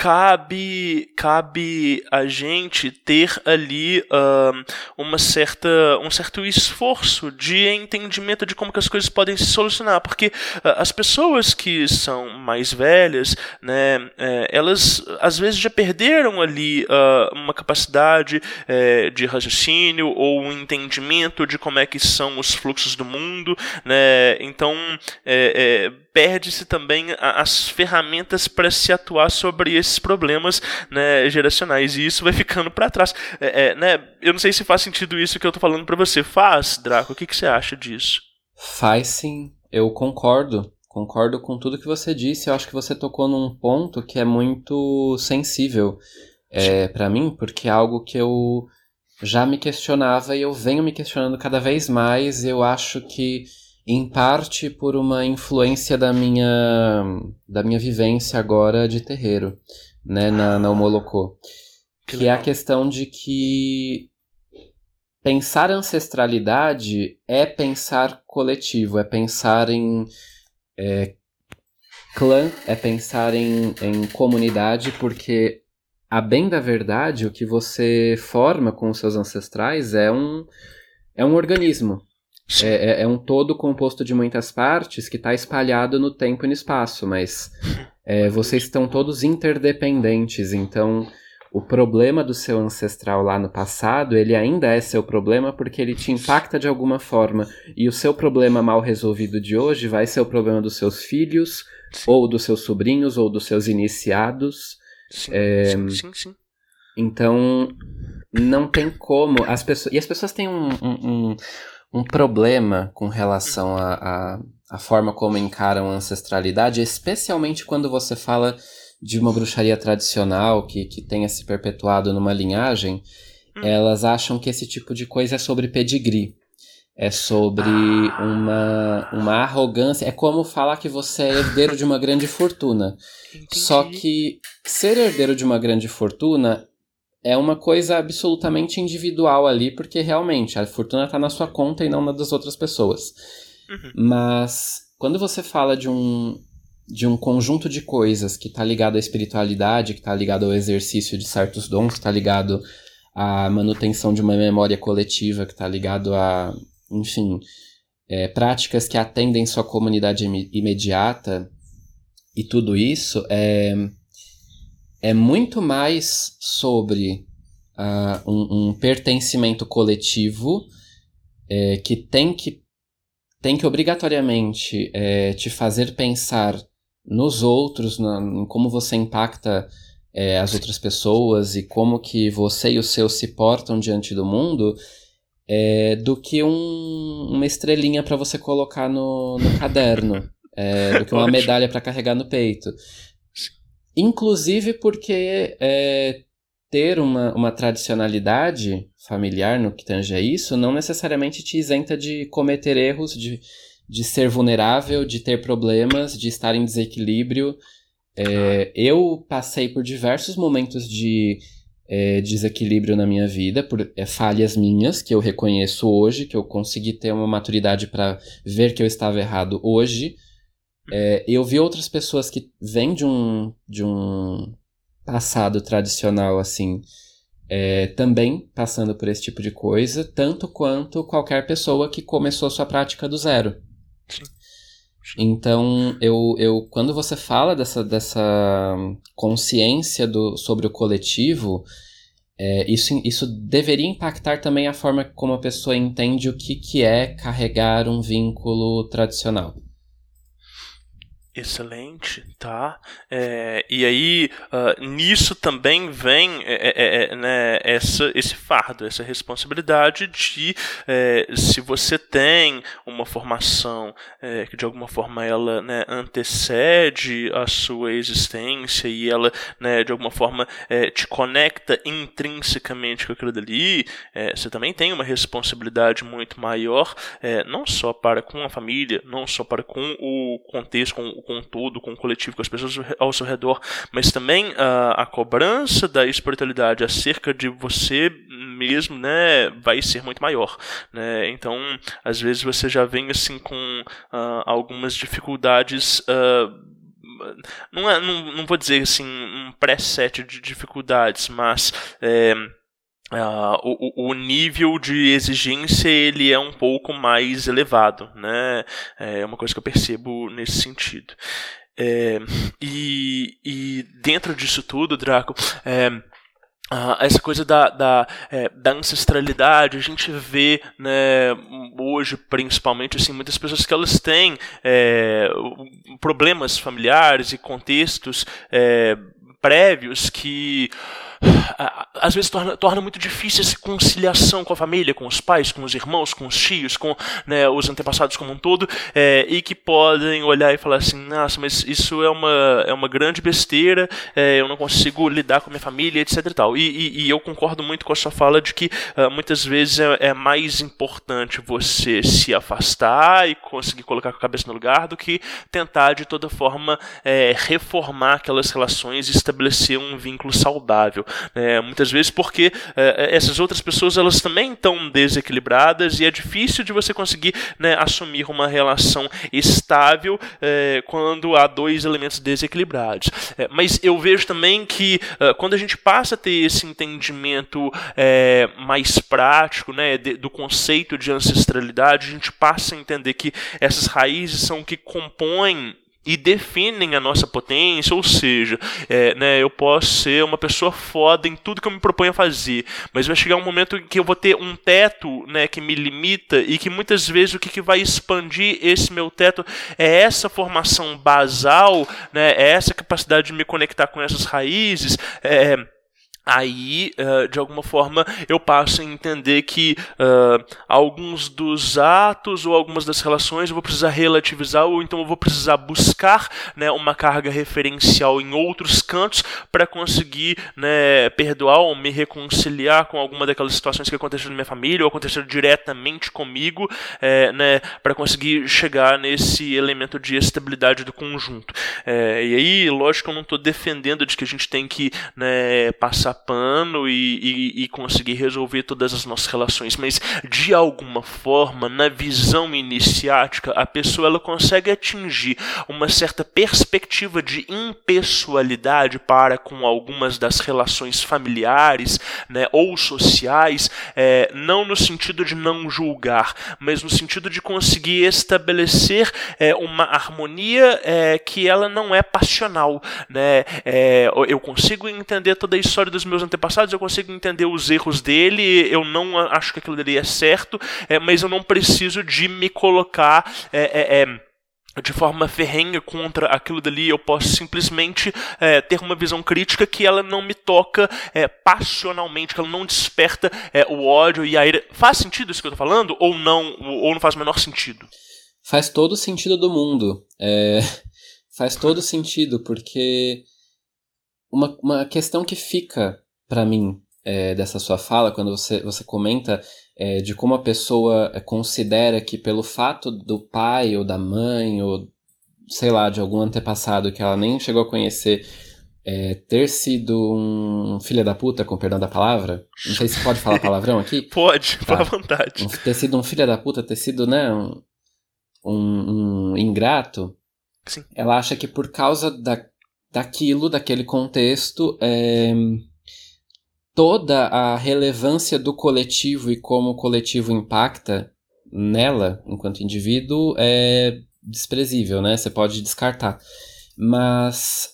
cabe cabe a gente ter ali uh, uma certa um certo esforço de entendimento de como que as coisas podem se solucionar porque uh, as pessoas que são mais velhas né uh, elas às vezes já perderam ali ah, uma capacidade eh, de raciocínio ou um entendimento de como é que são os fluxos do mundo né então eh, eh, perde-se também as ferramentas para se atuar sobre esses problemas né, geracionais e isso vai ficando para trás. É, é, né, eu não sei se faz sentido isso que eu estou falando para você. Faz, Draco? O que, que você acha disso? Faz sim, eu concordo. Concordo com tudo que você disse. Eu acho que você tocou num ponto que é muito sensível é, para mim, porque é algo que eu já me questionava e eu venho me questionando cada vez mais. Eu acho que em parte por uma influência da minha da minha vivência agora de terreiro, né, na, na Homolocô. Que, que é a questão de que pensar ancestralidade é pensar coletivo, é pensar em é, clã, é pensar em, em comunidade, porque a bem da verdade, o que você forma com os seus ancestrais é um, é um organismo, é, é, é, um todo composto de muitas partes que está espalhado no tempo e no espaço, mas é, vocês estão todos interdependentes, então o problema do seu ancestral lá no passado, ele ainda é seu problema porque ele te impacta de alguma forma, e o seu problema mal resolvido de hoje vai ser o problema dos seus filhos, sim. ou dos seus sobrinhos, ou dos seus iniciados. Sim, é, sim, sim, sim. Então, não tem como. As pessoas, e as pessoas têm um, um, um um problema com relação à a, a, forma como encaram a ancestralidade, especialmente quando você fala de uma bruxaria tradicional que, que tenha se perpetuado numa linhagem, hum. elas acham que esse tipo de coisa é sobre pedigree. É sobre ah. uma, uma arrogância. É como falar que você é herdeiro de uma grande fortuna. Entendi. Só que ser herdeiro de uma grande fortuna é uma coisa absolutamente individual ali, porque realmente a fortuna está na sua conta e não na das outras pessoas. Uhum. Mas quando você fala de um, de um conjunto de coisas que está ligado à espiritualidade, que está ligado ao exercício de certos dons, que está ligado à manutenção de uma memória coletiva, que está ligado a, enfim, é, práticas que atendem sua comunidade im imediata e tudo isso, é, é muito mais sobre uh, um, um, pertencimento coletivo é, que tem que tem que obrigatoriamente é, te fazer pensar nos outros, na, em como você impacta é, as outras pessoas e como que você e os seus se portam diante do mundo, é, do que um, uma estrelinha para você colocar no, no caderno, é, do que uma medalha para carregar no peito. Inclusive porque é, ter uma, uma tradicionalidade familiar no que tange a isso não necessariamente te isenta de cometer erros, de, de ser vulnerável, de ter problemas, de estar em desequilíbrio. É, eu passei por diversos momentos de é, desequilíbrio na minha vida, por é, falhas minhas que eu reconheço hoje, que eu consegui ter uma maturidade para ver que eu estava errado hoje. É, eu vi outras pessoas que vêm de um, de um passado tradicional, assim, é, também passando por esse tipo de coisa, tanto quanto qualquer pessoa que começou a sua prática do zero. Sim. Então, eu, eu, quando você fala dessa, dessa consciência do, sobre o coletivo, é, isso, isso deveria impactar também a forma como a pessoa entende o que, que é carregar um vínculo tradicional. Excelente, tá? É, e aí, uh, nisso também vem é, é, é, é, né, essa, esse fardo, essa responsabilidade de é, se você tem uma formação que de alguma forma ela né, antecede a sua existência e ela né, de alguma forma te conecta intrinsecamente com aquilo dali, você também tem uma responsabilidade muito maior, não só para com a família, não só para com o contexto, com com o todo, com o coletivo, com as pessoas ao seu redor, mas também a, a cobrança da espiritualidade acerca de você mesmo, né, vai ser muito maior, né? Então, às vezes você já vem assim com uh, algumas dificuldades uh, não, é, não, não vou dizer assim um preset de dificuldades, mas é, Uh, o, o, nível de exigência ele é um pouco mais elevado, né? É uma coisa que eu percebo nesse sentido. É, e, e, dentro disso tudo, Draco, é, uh, essa coisa da, da, é, da, ancestralidade, a gente vê né, hoje, principalmente, assim, muitas pessoas que elas têm é, problemas familiares e contextos é, prévios que às vezes torna, torna muito difícil essa conciliação com a família, com os pais, com os irmãos, com os tios, com né, os antepassados como um todo, é, e que podem olhar e falar assim, nossa, mas isso é uma, é uma grande besteira, é, eu não consigo lidar com a minha família, etc e tal. E, e, e eu concordo muito com a sua fala de que uh, muitas vezes é, é, mais importante você se afastar e conseguir colocar a cabeça no lugar do que tentar de toda forma é, reformar aquelas relações e estabelecer um vínculo saudável. É, muitas vezes porque é, essas outras pessoas elas também estão desequilibradas e é difícil de você conseguir né, assumir uma relação estável é, quando há dois elementos desequilibrados. É, mas eu vejo também que quando a gente passa a ter esse entendimento mais prático né, de, do conceito de ancestralidade, a gente passa a entender que essas raízes são o que compõem e definem a nossa potência, ou seja, é, né, eu posso ser uma pessoa foda em tudo que eu me proponho a fazer, mas vai chegar um momento em que eu vou ter um teto né, que me limita e que muitas vezes o que, que vai expandir esse meu teto é essa formação basal, né, é essa capacidade de me conectar com essas raízes. É, aí, uh, de alguma forma, eu passo a entender que uh, alguns dos atos ou algumas das relações eu vou precisar relativizar ou então eu vou precisar buscar né, uma carga referencial em outros cantos para conseguir né, perdoar ou me reconciliar com alguma daquelas situações que aconteceram na minha família ou aconteceram diretamente comigo, é, né, para conseguir chegar nesse elemento de estabilidade do conjunto. É, e aí, lógico eu não estou defendendo de que a gente tem que né, passar pano e, e, e, conseguir resolver todas as nossas relações, mas de alguma forma, na visão iniciática, a pessoa ela consegue atingir uma certa perspectiva de impessoalidade para com algumas das relações familiares né, ou sociais, é, não no sentido de não julgar, mas no sentido de conseguir estabelecer é, uma harmonia é, que ela não é passional. Né? É, eu consigo entender toda a história dos meus antepassados, eu consigo entender os erros dele, eu não acho que aquilo dele é certo, é, mas eu não preciso de me colocar. É, é, é de forma ferrenha contra aquilo dali, eu posso simplesmente é, ter uma visão crítica que ela não me toca é, passionalmente, que ela não desperta é, o ódio e a ira. Faz sentido isso que eu tô falando? Ou não? Ou não faz o menor sentido? Faz todo o sentido do mundo. É, faz todo sentido, porque uma, uma questão que fica para mim é, dessa sua fala, quando você, você comenta é, de como a pessoa é, considera que pelo fato do pai ou da mãe ou sei lá, de algum antepassado que ela nem chegou a conhecer é, ter sido um filho da puta, com perdão da palavra. Não sei se pode falar palavrão aqui. pode, tá. à vontade. Um, ter sido um filho da puta, ter sido, né, um, um, um ingrato. Sim. Ela acha que por causa da, daquilo, daquele contexto, é, toda a relevância do coletivo e como o coletivo impacta nela, enquanto indivíduo, é desprezível, né? Você pode descartar. Mas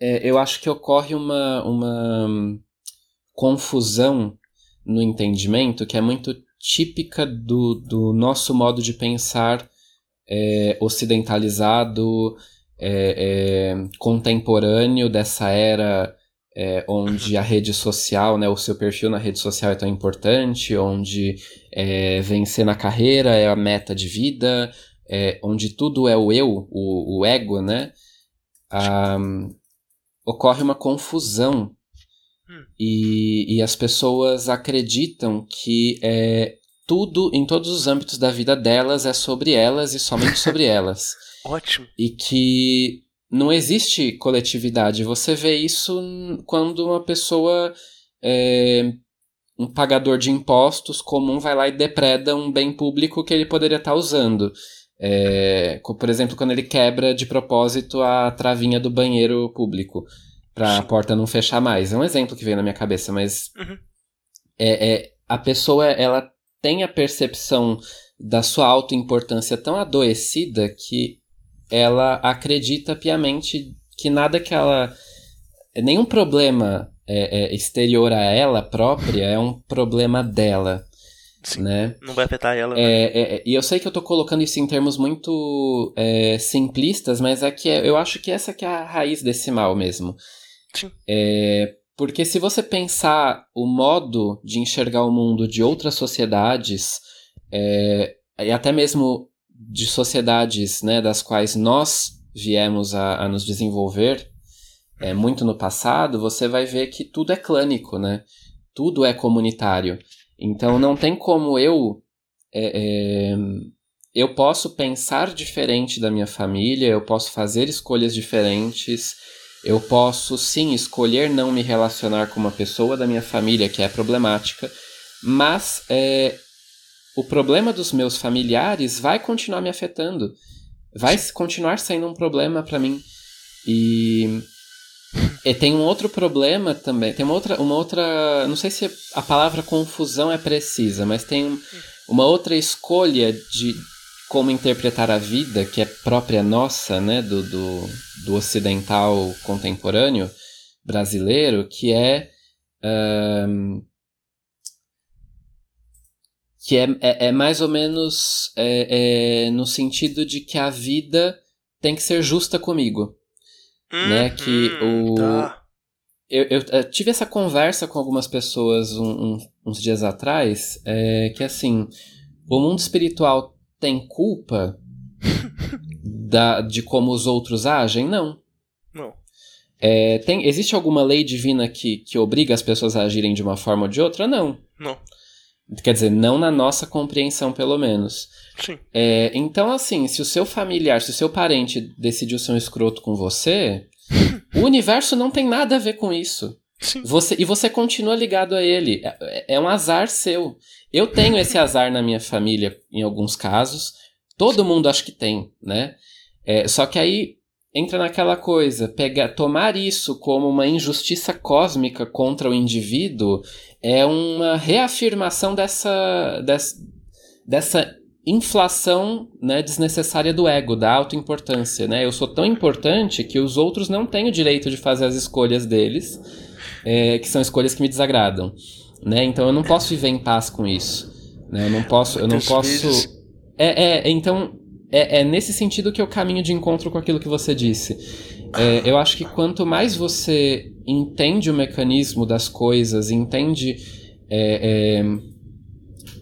é, eu acho que ocorre uma, uma confusão no entendimento que é muito típica do, do nosso modo de pensar é, ocidentalizado, é, é contemporâneo dessa era é, onde a rede social, né, o seu perfil na rede social é tão importante, onde é, vencer na carreira é a meta de vida, é, onde tudo é o eu, o, o ego, né? Um, ocorre uma confusão hum. e, e as pessoas acreditam que é, tudo, em todos os âmbitos da vida delas, é sobre elas e somente sobre elas. Ótimo. E que não existe coletividade. Você vê isso quando uma pessoa, é, um pagador de impostos comum, vai lá e depreda um bem público que ele poderia estar usando. É, por exemplo, quando ele quebra de propósito a travinha do banheiro público para a porta não fechar mais. É um exemplo que veio na minha cabeça, mas uhum. é, é, a pessoa ela tem a percepção da sua autoimportância tão adoecida que ela acredita piamente que nada que ela. Nenhum problema é, é, exterior a ela própria é um problema dela. Sim, né? Não vai afetar ela. É, né? É, e eu sei que eu tô colocando isso em termos muito é, simplistas, mas é que eu acho que essa que é a raiz desse mal mesmo. Sim. É, porque se você pensar o modo de enxergar o mundo de outras sociedades, é, e até mesmo de sociedades né, das quais nós viemos a, a nos desenvolver é, muito no passado, você vai ver que tudo é clânico, né? Tudo é comunitário. Então não tem como eu. É, é, eu posso pensar diferente da minha família, eu posso fazer escolhas diferentes, eu posso sim escolher não me relacionar com uma pessoa da minha família que é problemática, mas é, o problema dos meus familiares vai continuar me afetando. Vai continuar sendo um problema para mim. E, e tem um outro problema também. Tem uma outra, uma outra. Não sei se a palavra confusão é precisa, mas tem uma outra escolha de como interpretar a vida, que é própria nossa, né, do, do, do ocidental contemporâneo brasileiro, que é. Um, que é, é, é mais ou menos é, é, no sentido de que a vida tem que ser justa comigo. Hum, né? Que hum, o. Tá. Eu, eu, eu, tive essa conversa com algumas pessoas um, um, uns dias atrás, é, que assim, o mundo espiritual tem culpa da, de como os outros agem? Não. Não. É, tem, existe alguma lei divina que, que obriga as pessoas a agirem de uma forma ou de outra? Não. Não. Quer dizer, não na nossa compreensão, pelo menos. Sim. É, então, assim, se o seu familiar, se o seu parente decidiu ser um escroto com você, o universo não tem nada a ver com isso. Você, e você continua ligado a ele. É, é um azar seu. Eu tenho esse azar na minha família, em alguns casos. Todo mundo acho que tem, né? É, só que aí entra naquela coisa, pegar, tomar isso como uma injustiça cósmica contra o indivíduo é uma reafirmação dessa, dessa, dessa inflação né, desnecessária do ego, da autoimportância. Né? Eu sou tão importante que os outros não têm o direito de fazer as escolhas deles, é, que são escolhas que me desagradam. Né? Então eu não posso viver em paz com isso. Né? Eu não posso. Eu não posso. É, é, então é, é, nesse sentido que eu caminho de encontro com aquilo que você disse. É, eu acho que quanto mais você entende o mecanismo das coisas, entende é, é,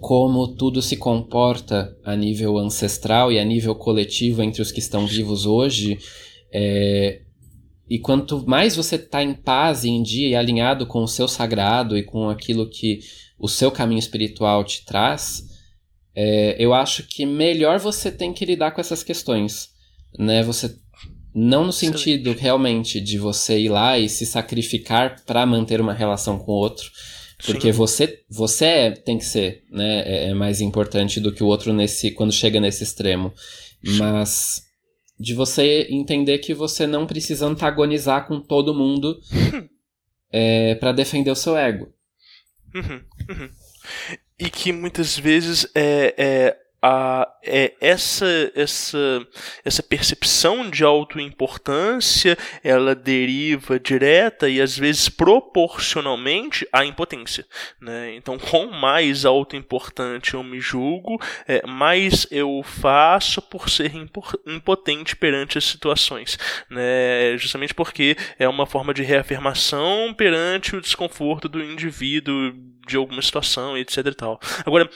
como tudo se comporta a nível ancestral e a nível coletivo entre os que estão vivos hoje, é, e quanto mais você está em paz e em dia e alinhado com o seu sagrado e com aquilo que o seu caminho espiritual te traz, é, eu acho que melhor você tem que lidar com essas questões. Né? Você não no sentido Excelente. realmente de você ir lá e se sacrificar para manter uma relação com o outro, porque Sim. você você é, tem que ser, né, é, é, mais importante do que o outro nesse quando chega nesse extremo. Mas de você entender que você não precisa antagonizar com todo mundo é, para defender o seu ego. Uhum, uhum. E que muitas vezes é, é a, é, essa, essa, essa percepção de autoimportância ela deriva direta e às vezes proporcionalmente à impotência. Né? Então, quanto mais autoimportante eu me julgo, é, mais eu faço por ser impotente perante as situações. Né? Justamente porque é uma forma de reafirmação perante o desconforto do indivíduo de alguma situação, etc. E tal. Agora,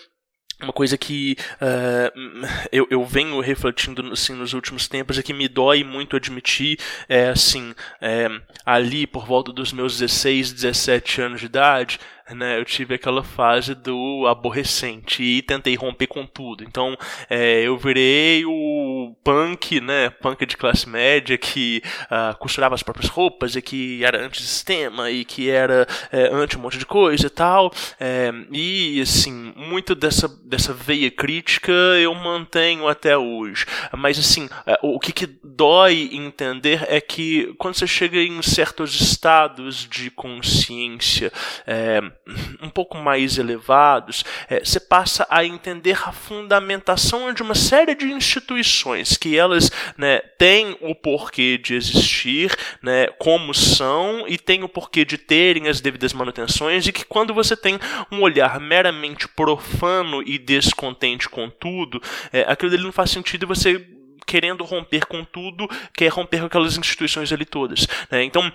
uma coisa que uh, eu, eu venho refletindo assim, nos últimos tempos é que me dói muito admitir é assim é, ali por volta dos meus 16, 17 anos de idade né, eu tive aquela fase do aborrecente e tentei romper com tudo. Então, é, eu virei o punk, né, punk de classe média que uh, costurava as próprias roupas e que era anti-sistema e que era é, anti um monte de coisa e tal. É, e, assim, muito dessa, dessa veia crítica eu mantenho até hoje. Mas, assim, é, o que, que dói entender é que quando você chega em certos estados de consciência, é, um pouco mais elevados, é, você passa a entender a fundamentação de uma série de instituições que elas né, têm o porquê de existir, né, como são, e têm o porquê de terem as devidas manutenções, e que quando você tem um olhar meramente profano e descontente com tudo, é, aquilo dele não faz sentido e você querendo romper com tudo, quer romper com aquelas instituições ali todas. Né? Então,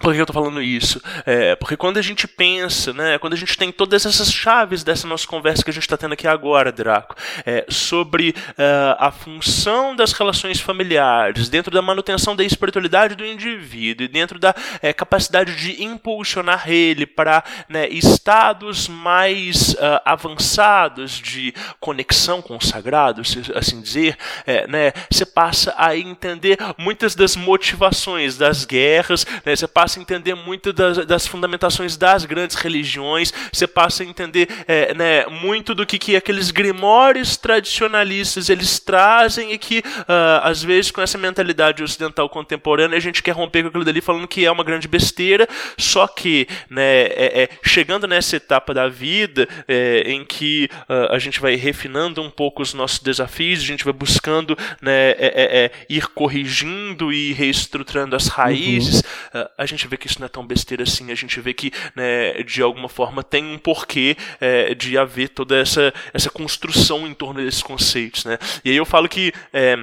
por que eu estou falando isso? É, porque quando a gente pensa, né, quando a gente tem todas essas chaves dessa nossa conversa que a gente está tendo aqui agora, Draco, é, sobre uh, a função das relações familiares, dentro da manutenção da espiritualidade do indivíduo e dentro da é, capacidade de impulsionar ele para né, estados mais uh, avançados de conexão com o sagrado, se assim dizer, é, né, você passa a entender muitas das motivações das guerras, né, você passa passa a entender muito das, das fundamentações das grandes religiões, você passa a entender é, né, muito do que, que aqueles grimórios tradicionalistas eles trazem e que, uh, às vezes, com essa mentalidade ocidental contemporânea, a gente quer romper com aquilo dali falando que é uma grande besteira, só que, né, é, é, chegando nessa etapa da vida é, em que uh, a gente vai refinando um pouco os nossos desafios, a gente vai buscando né, é, é, ir corrigindo e reestruturando as raízes, uhum. uh, a gente gente vê que isso não é tão besteira assim, a gente vê que, né, de alguma forma, tem um porquê é, de haver toda essa, essa construção em torno desses conceitos. Né? E aí eu falo que. É,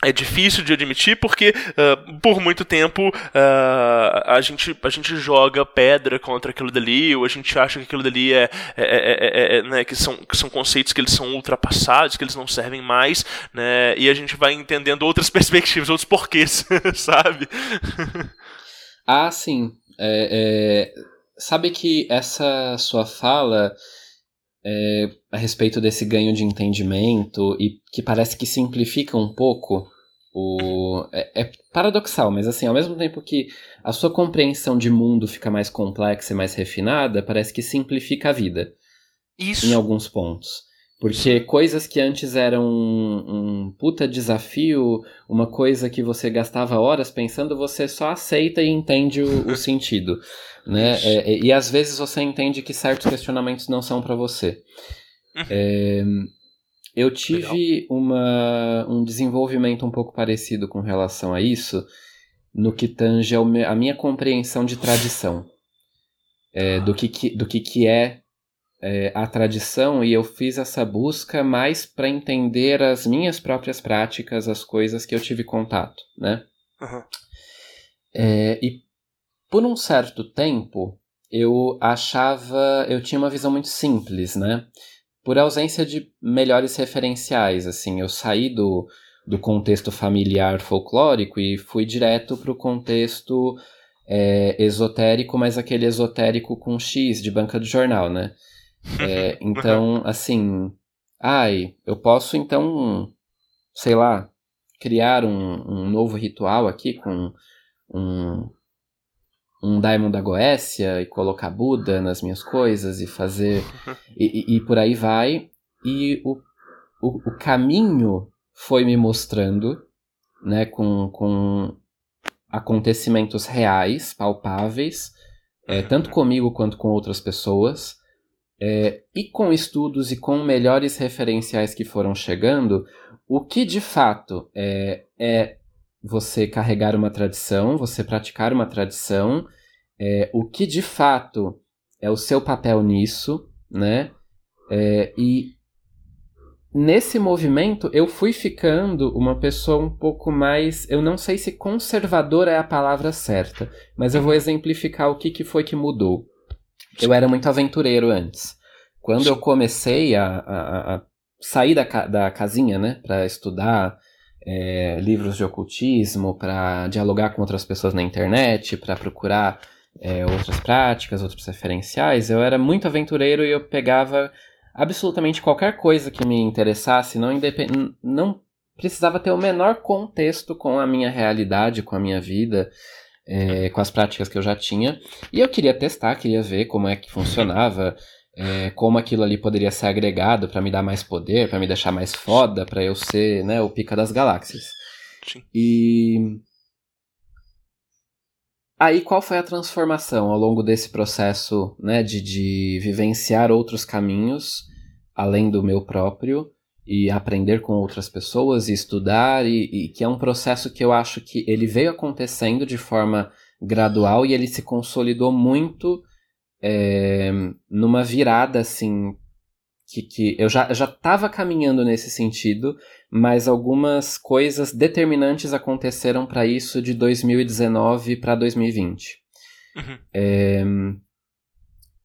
é difícil de admitir porque uh, por muito tempo uh, a, gente, a gente joga pedra contra aquilo dali ou a gente acha que aquilo dali é, é, é, é, né, que, são, que são conceitos que eles são ultrapassados, que eles não servem mais, né, e a gente vai entendendo outras perspectivas, outros porquês, sabe? Ah, sim. É, é, sabe que essa sua fala é, a respeito desse ganho de entendimento e que parece que simplifica um pouco o é, é, paradoxal, mas assim, ao mesmo tempo que a sua compreensão de mundo fica mais complexa e mais refinada, parece que simplifica a vida. Isso. Em alguns pontos. Porque coisas que antes eram um, um, puta desafio, uma coisa que você gastava horas pensando, você só aceita e entende o, o sentido. Né? É, é, e às vezes você entende que certos questionamentos não são para você. Uhum. É, eu tive uma, um desenvolvimento um pouco parecido com relação a isso, no que tange a minha compreensão de tradição. É, do que, que, do que, que é é, a tradição e eu fiz essa busca mais para entender as minhas próprias práticas, as coisas que eu tive contato, né? Uhum. É, e por um certo tempo eu achava, eu tinha uma visão muito simples, né? Por ausência de melhores referenciais, assim, eu saí do, do contexto familiar folclórico e fui direto para o contexto é, esotérico, mas aquele esotérico com X de banca do jornal, né? É, então, assim, ai, eu posso então, sei lá, criar um, um novo ritual aqui com um, um Daimon da Goécia e colocar Buda nas minhas coisas e fazer. E, e, e por aí vai. E o, o, o, caminho foi me mostrando, né, com, com acontecimentos reais, palpáveis, é, tanto comigo quanto com outras pessoas. É, e com estudos e com melhores referenciais que foram chegando, o que de fato é, é você carregar uma tradição, você praticar uma tradição, é, o que de fato é o seu papel nisso, né? É, e nesse movimento eu fui ficando uma pessoa um pouco mais, eu não sei se conservadora é a palavra certa, mas eu vou exemplificar o que, que foi que mudou. Eu era muito aventureiro antes. Quando eu comecei a, a, a sair da, da casinha, né, para estudar é, livros de ocultismo, para dialogar com outras pessoas na internet, para procurar é, outras práticas, outros referenciais, eu era muito aventureiro e eu pegava absolutamente qualquer coisa que me interessasse, não, independ... não precisava ter o menor contexto com a minha realidade, com a minha vida, é, com as práticas que eu já tinha. E eu queria testar, queria ver como é que funcionava, é, como aquilo ali poderia ser agregado para me dar mais poder, para me deixar mais foda, para eu ser né, o pica das galáxias. Sim. E Aí, qual foi a transformação ao longo desse processo né, de, de vivenciar outros caminhos, além do meu próprio, e aprender com outras pessoas, e estudar, e, e, que é um processo que eu acho que ele veio acontecendo de forma gradual e ele se consolidou muito é, numa virada assim que, que eu já estava caminhando nesse sentido, mas algumas coisas determinantes aconteceram para isso de 2019 para 2020. Uhum. É,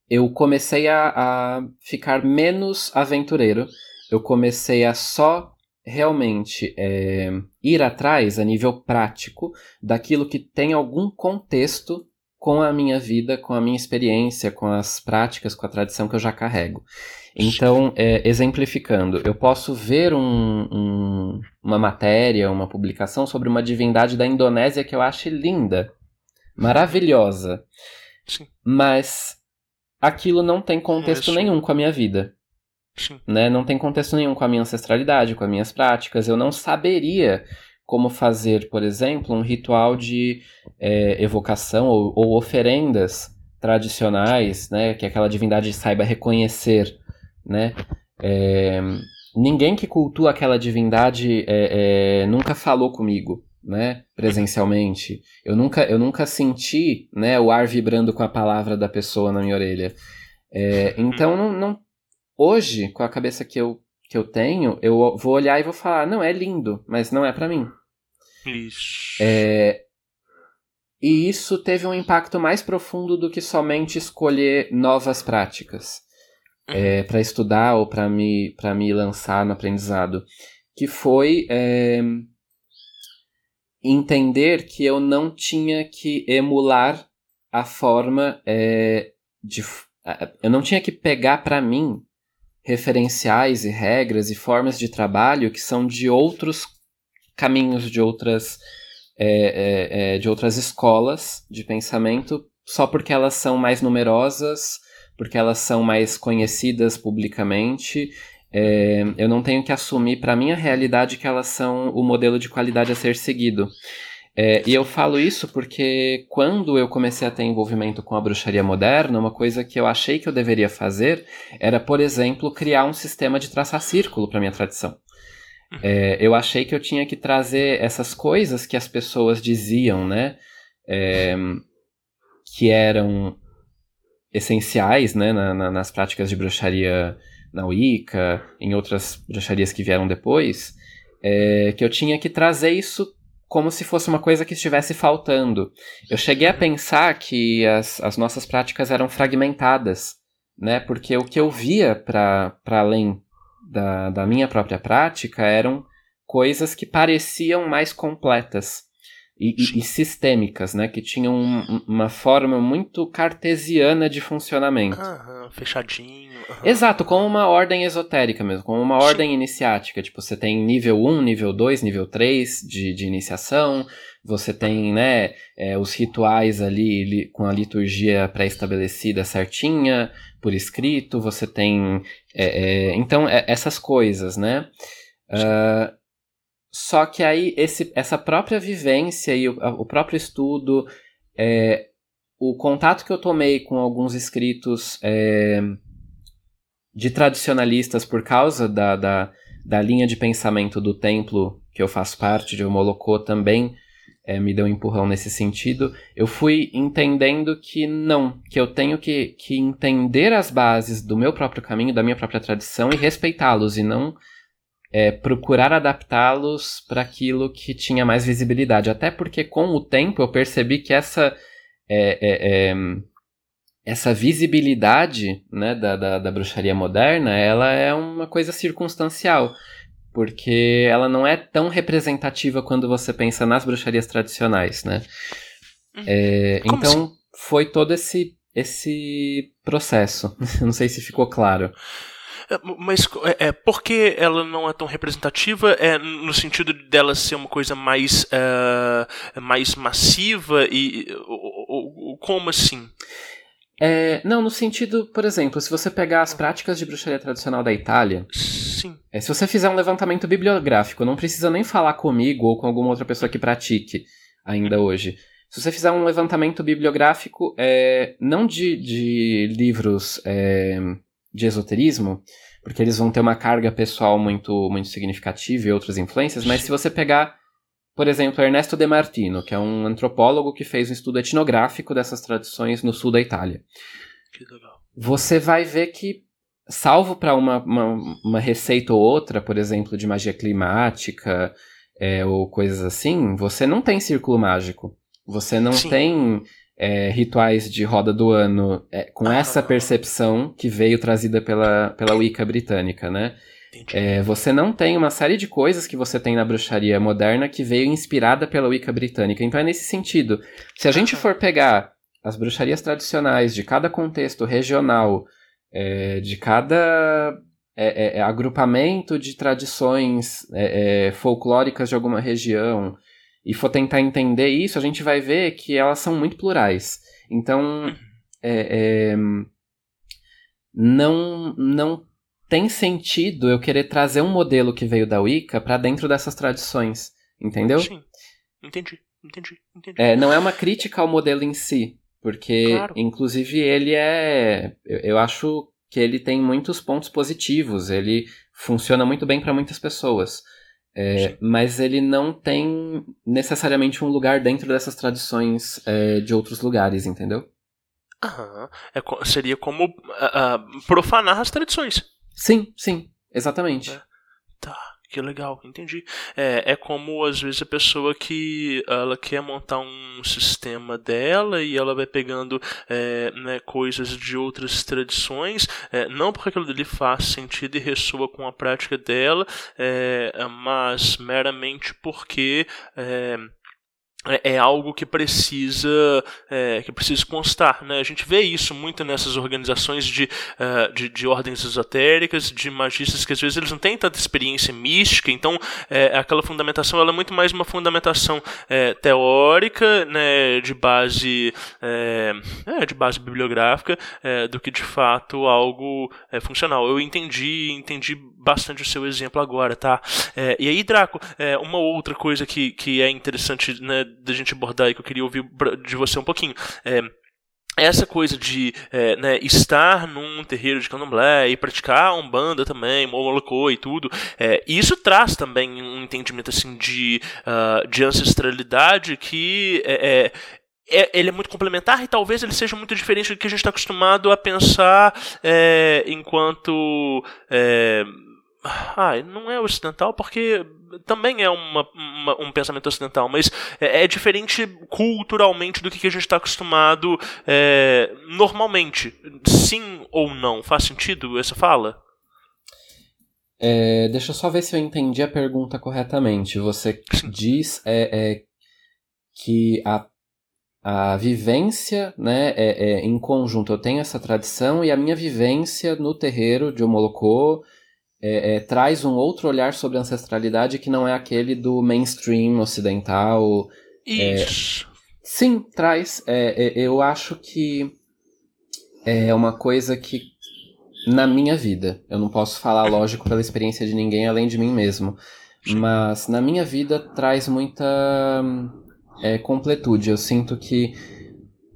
eu comecei a, a ficar menos aventureiro, eu comecei a só realmente é, ir atrás a nível prático daquilo que tem algum contexto com a minha vida, com a minha experiência, com as práticas, com a tradição que eu já carrego. Então, é, exemplificando, eu posso ver um, um, uma matéria, uma publicação sobre uma divindade da Indonésia que eu acho linda, maravilhosa, mas aquilo não tem contexto nenhum com a minha vida. Sim. Né? Não tem contexto nenhum com a minha ancestralidade, com as minhas práticas. Eu não saberia como fazer, por exemplo, um ritual de é, evocação ou, ou oferendas tradicionais, né, que aquela divindade saiba reconhecer né? É, ninguém que cultua aquela divindade é, é, nunca falou comigo, né? Presencialmente. Eu nunca, eu nunca senti, né, o ar vibrando com a palavra da pessoa na minha orelha. É, então, não, não, hoje, com a cabeça que eu, que eu tenho, eu vou olhar e vou falar, não, é lindo, mas não é para mim. Isso. É, e isso teve um impacto mais profundo do que somente escolher novas práticas é, para estudar ou para me, me lançar no aprendizado, que foi é, entender que eu não tinha que emular a forma é, de. Eu não tinha que pegar para mim referenciais e regras e formas de trabalho que são de outros caminhos, de outras, é, é, é de outras escolas de pensamento, só porque elas são mais numerosas porque elas são mais conhecidas publicamente. É, eu não tenho que assumir para minha realidade que elas são o modelo de qualidade a ser seguido. É, e eu falo isso porque quando eu comecei a ter envolvimento com a bruxaria moderna, uma coisa que eu achei que eu deveria fazer era, por exemplo, criar um sistema de traçar círculo para minha tradição. É, eu achei que eu tinha que trazer essas coisas que as pessoas diziam, né? É, que eram essenciais né, na, na, nas práticas de bruxaria na Wicca, em outras bruxarias que vieram depois, é, que eu tinha que trazer isso como se fosse uma coisa que estivesse faltando. Eu cheguei a pensar que as, as nossas práticas eram fragmentadas, né? Porque o que eu via para além da, da minha própria prática eram coisas que pareciam mais completas e, e, sistêmicas, né? Que tinham um, uma forma muito cartesiana de funcionamento. Aham, fechadinho. Exato, como uma ordem esotérica mesmo, como uma ordem Sim. iniciática. Tipo, você tem nível 1, nível 2, nível 3 de, de iniciação, você tem, né, é, os rituais ali li, com a liturgia pré-estabelecida certinha, por escrito, você tem. É, é, então, é, essas coisas, né? Uh, só que aí esse, essa própria vivência e o, o próprio estudo, é, o contato que eu tomei com alguns escritos é, de tradicionalistas por causa da, da, da, linha de pensamento do templo que eu faço parte, de Molocô, também é, me deu um empurrão nesse sentido. Eu fui entendendo que não, que eu tenho que, que entender as bases do meu próprio caminho, da minha própria tradição e respeitá-los, e não é, procurar adaptá-los para aquilo que tinha mais visibilidade. Até porque com o tempo eu percebi que essa é, é, é, essa visibilidade né, da, da, da, bruxaria moderna ela é uma coisa circunstancial. Porque ela não é tão representativa quando você pensa nas bruxarias tradicionais, né? Uhum. É, então assim? foi todo esse, esse processo. não sei se ficou claro. É, mas é, é, por que ela não é tão representativa? É no sentido dela ser uma coisa mais, uh, mais massiva e como assim? É, não, no sentido, por exemplo, se você pegar as práticas de bruxaria tradicional da Itália, Sim. É, se você fizer um levantamento bibliográfico, não precisa nem falar comigo ou com alguma outra pessoa que pratique ainda hoje. Se você fizer um levantamento bibliográfico, é, não de, de livros é, de esoterismo, porque eles vão ter uma carga pessoal muito, muito significativa e outras influências, mas se você pegar, por exemplo, Ernesto De Martino, que é um antropólogo que fez um estudo etnográfico dessas tradições no sul da Itália. Você vai ver que, salvo para uma, uma, uma, receita ou outra, por exemplo, de magia climática é, ou coisas assim, você não tem círculo mágico. Você não Sim. tem é, rituais de roda do ano é, com ah, essa percepção que veio trazida pela, pela Wicca britânica, né? É, você não tem uma série de coisas que você tem na bruxaria moderna que veio inspirada pela Wicca britânica. Então é nesse sentido. Se a gente for pegar as bruxarias tradicionais de cada contexto regional, é, de cada é, é, é agrupamento de tradições folclóricas de alguma região, e for tentar entender isso, a gente vai ver que elas são muito plurais. Então, é, é, não, não tem sentido eu querer trazer um modelo que veio da Wicca para dentro dessas tradições, entendeu? Sim, entendi, entendi, entendi. É, não é uma crítica ao modelo em si, porque, claro. inclusive, ele é. Eu, eu acho que ele tem muitos pontos positivos, ele funciona muito bem para muitas pessoas. É, mas ele não tem necessariamente um lugar dentro dessas tradições é, de outros lugares, entendeu? Aham. É, seria como uh, profanar as tradições. Sim, sim, exatamente. É. Que legal, entendi. É, é como às vezes a pessoa que ela quer montar um sistema dela e ela vai pegando é, né, coisas de outras tradições, é, não porque aquilo dele faz sentido e ressoa com a prática dela, é, mas meramente porque é, é, algo que precisa é, que precisa constar né? a gente vê isso muito nessas organizações de, uh, de, de, ordens esotéricas de magistas que às vezes eles não têm tanta experiência mística então é, aquela fundamentação ela é muito mais uma fundamentação é, teórica né, de base é, de base bibliográfica do que de fato algo funcional. Eu entendi entendi bastante o seu exemplo agora tá? E aí Draco uma outra coisa que, que é interessante né, da gente abordar e que eu queria ouvir de você um pouquinho. É, essa coisa de é, né, estar num terreiro de candomblé e praticar umbanda também, molocô e tudo, é, isso traz também um entendimento assim de, uh, de ancestralidade que é, é é, ele é muito complementar e talvez ele seja muito diferente do que a gente está acostumado a pensar é, enquanto. Ah, não é ocidental porque também é uma, uma, um pensamento ocidental, mas é, é diferente culturalmente do que a gente está acostumado é, normalmente. Sim ou não? Faz sentido essa fala? É, deixa eu só ver se eu entendi a pergunta corretamente. Você diz é, é, que a, a vivência né, é, é, em conjunto, eu tenho essa tradição e a minha vivência no terreiro de Omolocô é, é, traz um outro olhar sobre a ancestralidade que não é aquele do mainstream ocidental. Isso. sim, traz. eu acho que é uma coisa que na minha vida. Eu não posso falar, lógico, pela experiência de ninguém além de mim mesmo. Mas na minha vida traz muita é, completude. Eu sinto que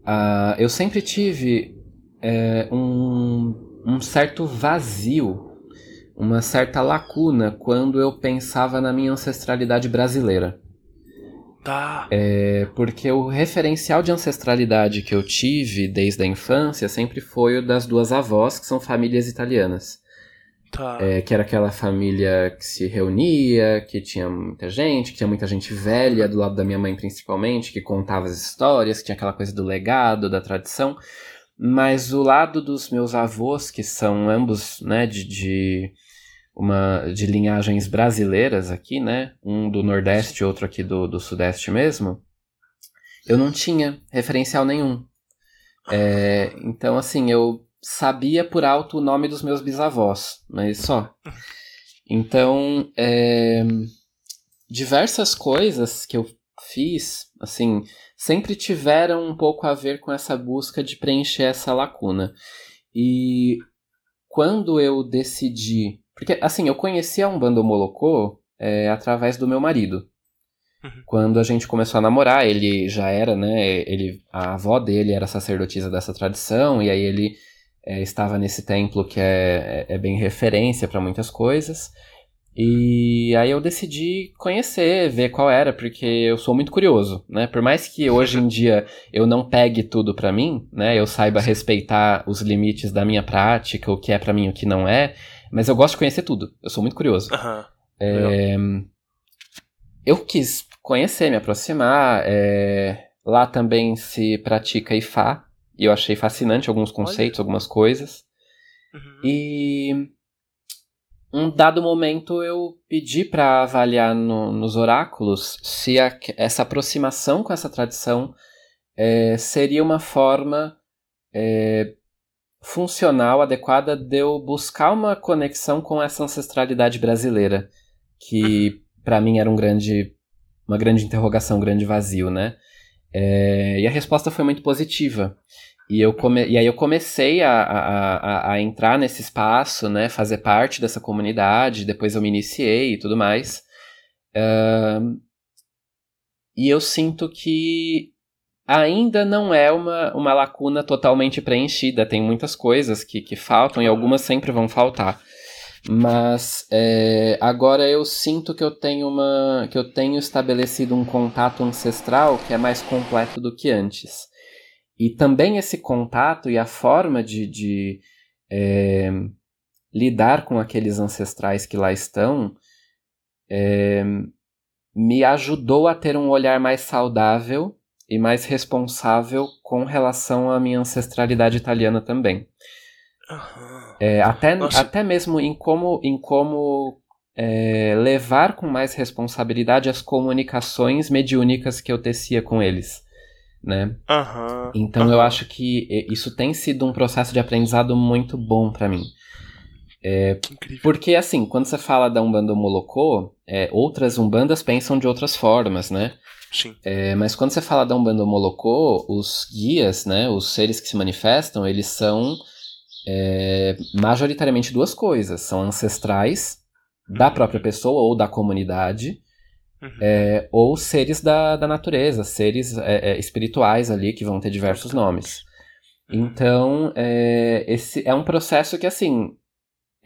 uh, eu sempre tive é, um, um certo vazio, uma certa lacuna quando eu pensava na minha ancestralidade brasileira. Tá. É, porque o referencial de ancestralidade que eu tive desde a infância sempre foi o das duas avós, que são famílias italianas. Tá. É, que era aquela família que se reunia, que tinha muita gente, que tinha muita gente velha, do lado da minha mãe principalmente, que contava as histórias, que tinha aquela coisa do legado, da tradição. Mas o lado dos meus avós, que são ambos né, de, de uma de linhagens brasileiras aqui, né? Um do Nordeste outro aqui do, do Sudeste mesmo. Eu não tinha referencial nenhum. É, então, assim, eu sabia por alto o nome dos meus bisavós, mas só. Então, é, diversas coisas que eu fiz, assim, sempre tiveram um pouco a ver com essa busca de preencher essa lacuna. E quando eu decidi porque, assim, eu conheci a Umbanda Molocô é, através do meu marido. Uhum. Quando a gente começou a namorar, ele já era, né? Ele, a avó dele era sacerdotisa dessa tradição, e aí ele é, estava nesse templo que é, é, é bem referência para muitas coisas. E aí eu decidi conhecer, ver qual era, porque eu sou muito curioso, né? Por mais que hoje em dia eu não pegue tudo para mim, né? Eu saiba respeitar os limites da minha prática, o que é para mim, o que não é. Mas eu gosto de conhecer tudo. Eu sou muito curioso. Uhum. É, eu quis conhecer, me aproximar. É, lá também se pratica Ifá. E eu achei fascinante alguns conceitos, Olha. algumas coisas. Uhum. E um dado momento eu pedi para avaliar no, nos oráculos se a, essa aproximação com essa tradição é, seria uma forma é, funcional, adequada de eu buscar uma conexão com essa ancestralidade brasileira, que para mim era um grande, uma grande interrogação, um grande vazio, né? É, e a resposta foi muito positiva. E, eu come, e aí eu comecei a, a, a, a, entrar nesse espaço, né? Fazer parte dessa comunidade, depois eu me iniciei e tudo mais. Uh, e eu sinto que ainda não é uma, uma lacuna totalmente preenchida. Tem muitas coisas que, que faltam e algumas sempre vão faltar. Mas é, agora eu sinto que eu tenho uma que eu tenho estabelecido um contato ancestral que é mais completo do que antes. E também esse contato e a forma de, de é, lidar com aqueles ancestrais que lá estão é, me ajudou a ter um olhar mais saudável e mais responsável com relação à minha ancestralidade italiana também. É, até, até mesmo em como, em como é, levar com mais responsabilidade as comunicações mediúnicas que eu tecia com eles. Né? Uhum. Então uhum. eu acho que isso tem sido um processo de aprendizado muito bom para mim. É, porque assim, quando você fala da Umbanda Molocô, é, outras Umbandas pensam de outras formas, né? Sim. É, mas quando você fala da Umbanda Molocô, os guias, né, os seres que se manifestam, eles são é, majoritariamente duas coisas. São ancestrais da própria pessoa ou da comunidade, uhum. é, ou seres da, da natureza, seres é, é, espirituais ali que vão ter diversos nomes. Uhum. Então, é, esse é um processo que, assim,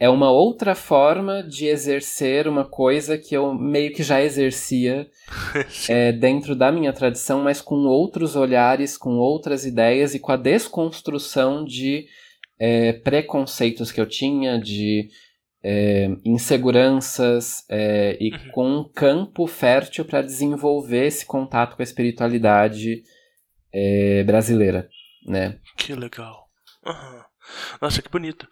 é uma outra forma de exercer uma coisa que eu meio que já exercia é, dentro da minha tradição, mas com outros olhares, com outras ideias e com a desconstrução de é, preconceitos que eu tinha, de é, inseguranças é, e uhum. com um campo fértil para desenvolver esse contato com a espiritualidade é, brasileira, né? Que legal. Uhum. Nossa, que bonito.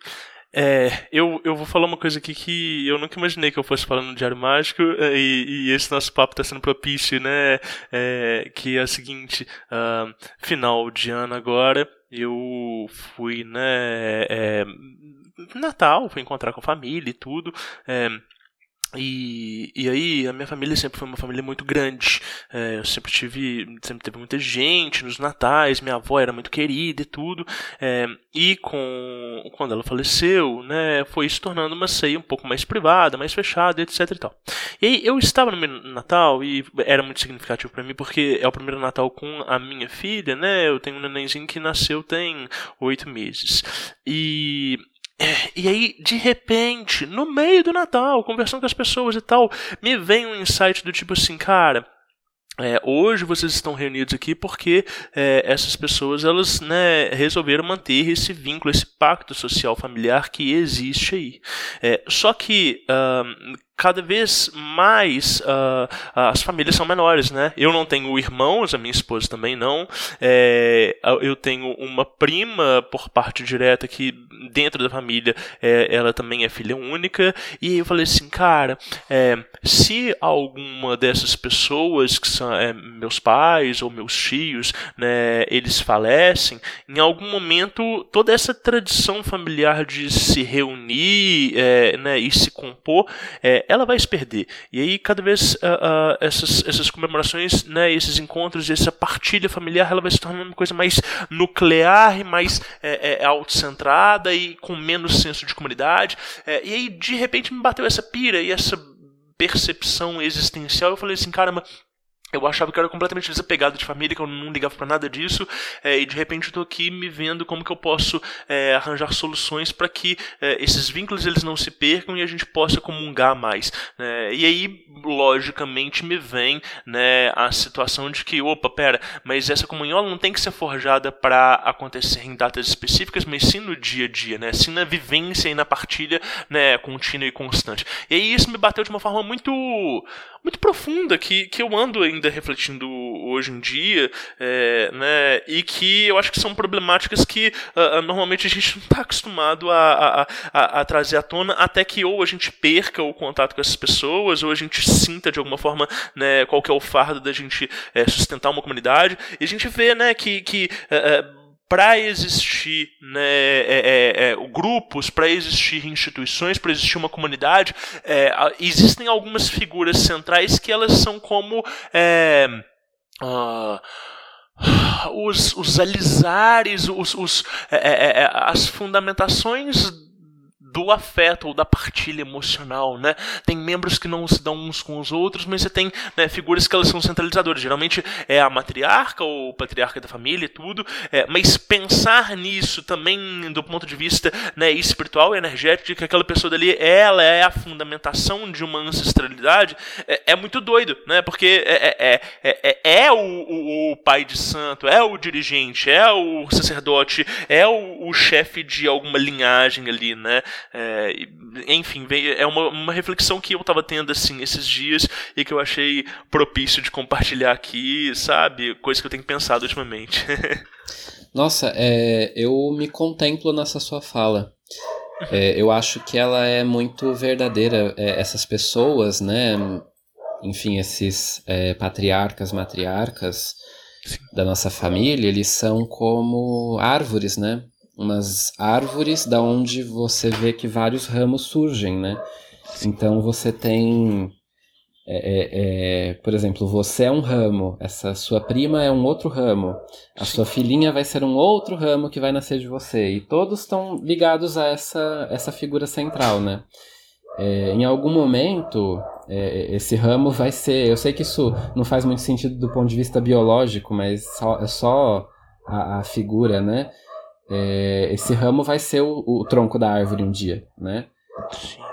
É, eu, eu vou falar uma coisa aqui que eu nunca imaginei que eu fosse falar no Diário Mágico, é, e, e esse nosso papo está sendo propício, né? É, que é o seguinte: uh, final de ano agora, eu fui, né? É, Natal, fui encontrar com a família e tudo. É, e, e aí, a minha família sempre foi uma família muito grande. É, eu sempre tive, sempre teve muita gente nos natais, minha avó era muito querida e tudo. É, e com quando ela faleceu, né, foi se tornando uma ceia um pouco mais privada, mais fechada, etc e tal. E aí, eu estava no meu Natal e era muito significativo para mim porque é o primeiro Natal com a minha filha, né? Eu tenho um nenenzinho que nasceu tem oito meses. E é, e aí, de repente, no meio do Natal, conversando com as pessoas e tal, me vem um insight do tipo assim, cara, é, hoje vocês estão reunidos aqui porque é, essas pessoas elas né, resolveram manter esse vínculo, esse pacto social familiar que existe aí. É, só que uh, cada vez mais uh, as famílias são menores, né? Eu não tenho irmãos, a minha esposa também não. É, eu tenho uma prima por parte direta que dentro da família é, ela também é filha única. E eu falei assim, cara, é, se alguma dessas pessoas que são é, meus pais ou meus tios, né, eles falecem, em algum momento toda essa tradição familiar de se reunir, é, né, e se compor é, ela vai se perder. E aí, cada vez uh, uh, essas, essas comemorações, né, esses encontros, essa partilha familiar, ela vai se tornando uma coisa mais nuclear e mais é, é, autocentrada e com menos senso de comunidade. É, e aí, de repente, me bateu essa pira e essa percepção existencial. Eu falei assim, caramba, eu achava que eu era completamente desapegado de família, que eu não ligava para nada disso, é, e de repente eu tô aqui me vendo como que eu posso é, arranjar soluções para que é, esses vínculos eles não se percam e a gente possa comungar mais. Né? E aí, logicamente, me vem né, a situação de que, opa, pera, mas essa comunhão não tem que ser forjada para acontecer em datas específicas, mas sim no dia a dia, né? sim na vivência e na partilha né, contínua e constante. E aí isso me bateu de uma forma muito, muito profunda, que, que eu ando em ainda refletindo hoje em dia, é, né, e que eu acho que são problemáticas que uh, normalmente a gente não está acostumado a, a, a, a, trazer à tona, até que ou a gente perca o contato com essas pessoas, ou a gente sinta de alguma forma né, qual que é o fardo da gente é, sustentar uma comunidade, e a gente vê né, que, que uh, para existir né, é, é, é, grupos, para existir instituições, para existir uma comunidade, é, existem algumas figuras centrais que elas são como uh, os, os alisares, os, os é, as fundamentações do afeto ou da partilha emocional, né? Tem membros que não se dão uns com os outros, mas você tem né, figuras que elas são centralizadoras. Geralmente é a matriarca ou o patriarca da família e tudo, é, mas pensar nisso também do ponto de vista né, espiritual e energético, que aquela pessoa dali, ela é a fundamentação de uma ancestralidade, é, é muito doido, né? Porque é, é, é, é o, o, o, pai de santo, é o dirigente, é o sacerdote, é o, o chefe de alguma linhagem ali, né? É, enfim, é uma, uma reflexão que eu estava tendo assim esses dias e que eu achei propício de compartilhar aqui, sabe? Coisa que eu tenho pensado ultimamente. Nossa, é, eu me contemplo nessa sua fala. É, eu acho que ela é muito verdadeira. É, essas pessoas, né? Enfim, esses é, patriarcas, matriarcas da nossa família, eles são como árvores, né? Umas árvores da onde você vê que vários ramos surgem, né? Então você tem, é, é, é, por exemplo, você é um ramo, essa sua prima é um outro ramo, a sua filhinha vai ser um outro ramo que vai nascer de você e todos estão ligados a essa essa figura central, né? É, em algum momento é, esse ramo vai ser, eu sei que isso não faz muito sentido do ponto de vista biológico, mas só, é só a, a figura, né? É, esse ramo vai ser o, o, tronco da árvore um dia, né?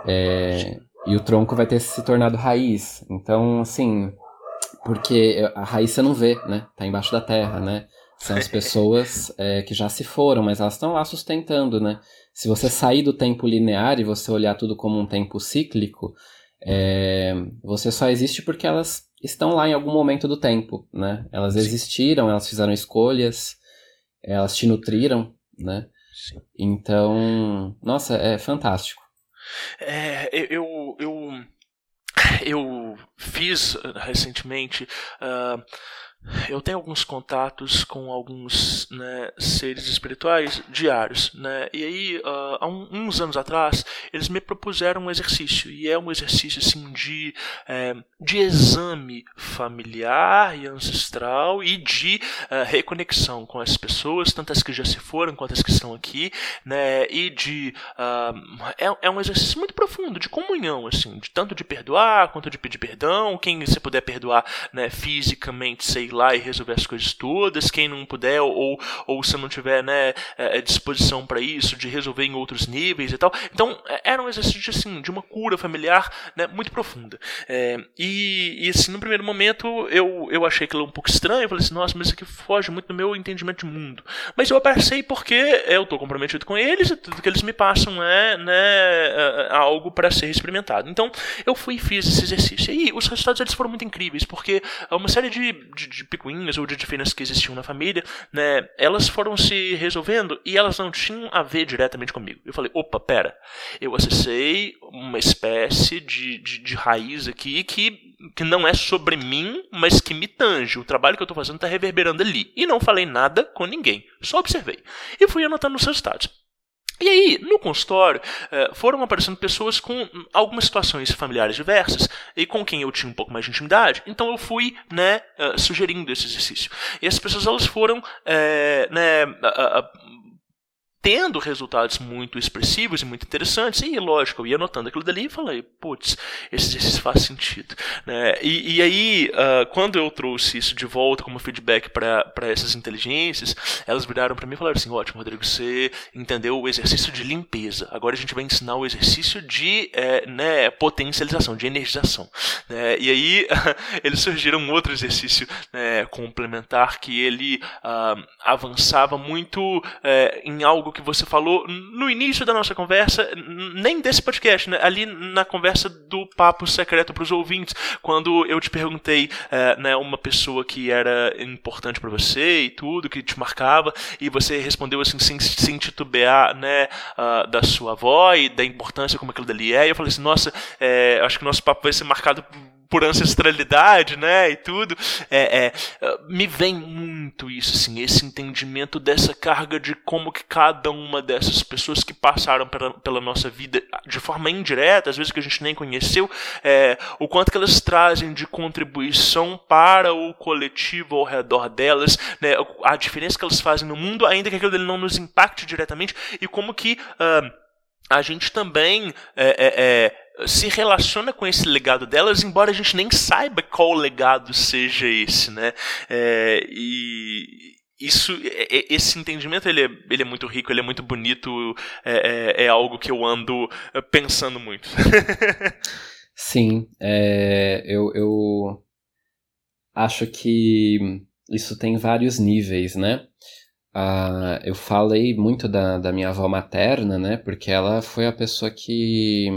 É, e o tronco vai ter se tornado raiz. Então, assim, porque a raiz você não vê, né? Tá embaixo da terra, né? São as pessoas é, que já se foram, mas elas estão lá sustentando, né? Se você sair do tempo linear e você olhar tudo como um tempo cíclico, é, você só existe porque elas estão lá em algum momento do tempo, né? Elas existiram, elas fizeram escolhas, elas te nutriram, né? Sim. Então, nossa, é fantástico. É, eu, eu, eu fiz recentemente. Uh, eu tenho alguns contatos com alguns né, seres espirituais diários, né? E aí, uh, há um, uns anos atrás, eles me propuseram um exercício e é um exercício assim de é, de exame familiar e ancestral e de uh, reconexão com as pessoas, tanto as que já se foram quanto as que estão aqui, né? E de uh, é, é um exercício muito profundo de comunhão, assim, de tanto de perdoar quanto de pedir perdão. Quem você puder perdoar, né, fisicamente, sei lá e resolver as coisas todas. Quem não puder ou, ou se não tiver né, é, é, disposição para isso, de resolver em outros níveis e tal. Então, é, era um exercício assim, de uma cura familiar né, muito profunda. É, e, e, assim, no primeiro momento, eu, eu achei aquilo um pouco estranho. Eu falei assim, nossa, mas isso aqui foge muito do meu entendimento de mundo. Mas eu abracei porque eu estou comprometido com eles e tudo que eles me passam é, né, algo para ser experimentado. Então, eu fui e fiz esse exercício. E os resultados eles foram muito incríveis, porque uma série de, de, de picuinhas ou de diferenças que existiam na família, né, elas foram se resolvendo e elas não tinham a ver diretamente comigo. Eu falei, opa, pera, eu acessei uma espécie de, de, de raiz aqui que, que não é sobre mim, mas que me tange. O trabalho que eu estou fazendo está reverberando ali. E não falei nada com ninguém, só observei. E fui anotando os resultados. E aí, no consultório, eh, foram aparecendo pessoas com algumas situações familiares diversas e com quem eu tinha um pouco mais de intimidade. Então eu fui, né, eh, sugerindo esse exercício. E as pessoas elas foram, é, né, tendo resultados muito expressivos e muito interessantes. E, lógico, eu ia notando aquilo dali e falei, putz, esse exercício faz sentido. Né? E, e aí, uh, quando eu trouxe isso de volta como feedback para essas inteligências, elas viraram para mim e falaram assim: ótimo, Rodrigo, você entendeu o exercício de limpeza. Agora a gente vai ensinar o exercício de é, né, potencialização, de energização. Né? E aí, eles surgiram um outro exercício né, complementar que ele uh, avançava muito é, em algo que você falou no início da nossa conversa, nem desse podcast, né? ali na conversa do papo secreto para os ouvintes, quando eu te perguntei, é, né, uma pessoa que era importante para você e tudo, que te marcava, e você respondeu assim, sem, sem titubear, né, uh, da sua avó e da importância como aquilo dali é, e eu falei assim, nossa, é, acho que o nosso papo vai ser marcado por ancestralidade, né, e tudo, é, é, me vem muito isso, assim, esse entendimento dessa carga de como que cada uma dessas pessoas que passaram pela, pela nossa vida de forma indireta, às vezes que a gente nem conheceu, é, o quanto que elas trazem de contribuição para o coletivo ao redor delas, né, a diferença que elas fazem no mundo, ainda que aquilo não nos impacte diretamente, e como que uh, a gente também é, é, é se relaciona com esse legado delas, embora a gente nem saiba qual legado seja esse, né? É, e isso, é, é, esse entendimento ele é, ele é muito rico, ele é muito bonito, é, é, algo que eu ando pensando muito. Sim, eu, eu acho que isso tem vários níveis, né? Ah, eu falei muito da, da minha avó materna, né? Porque ela foi a pessoa que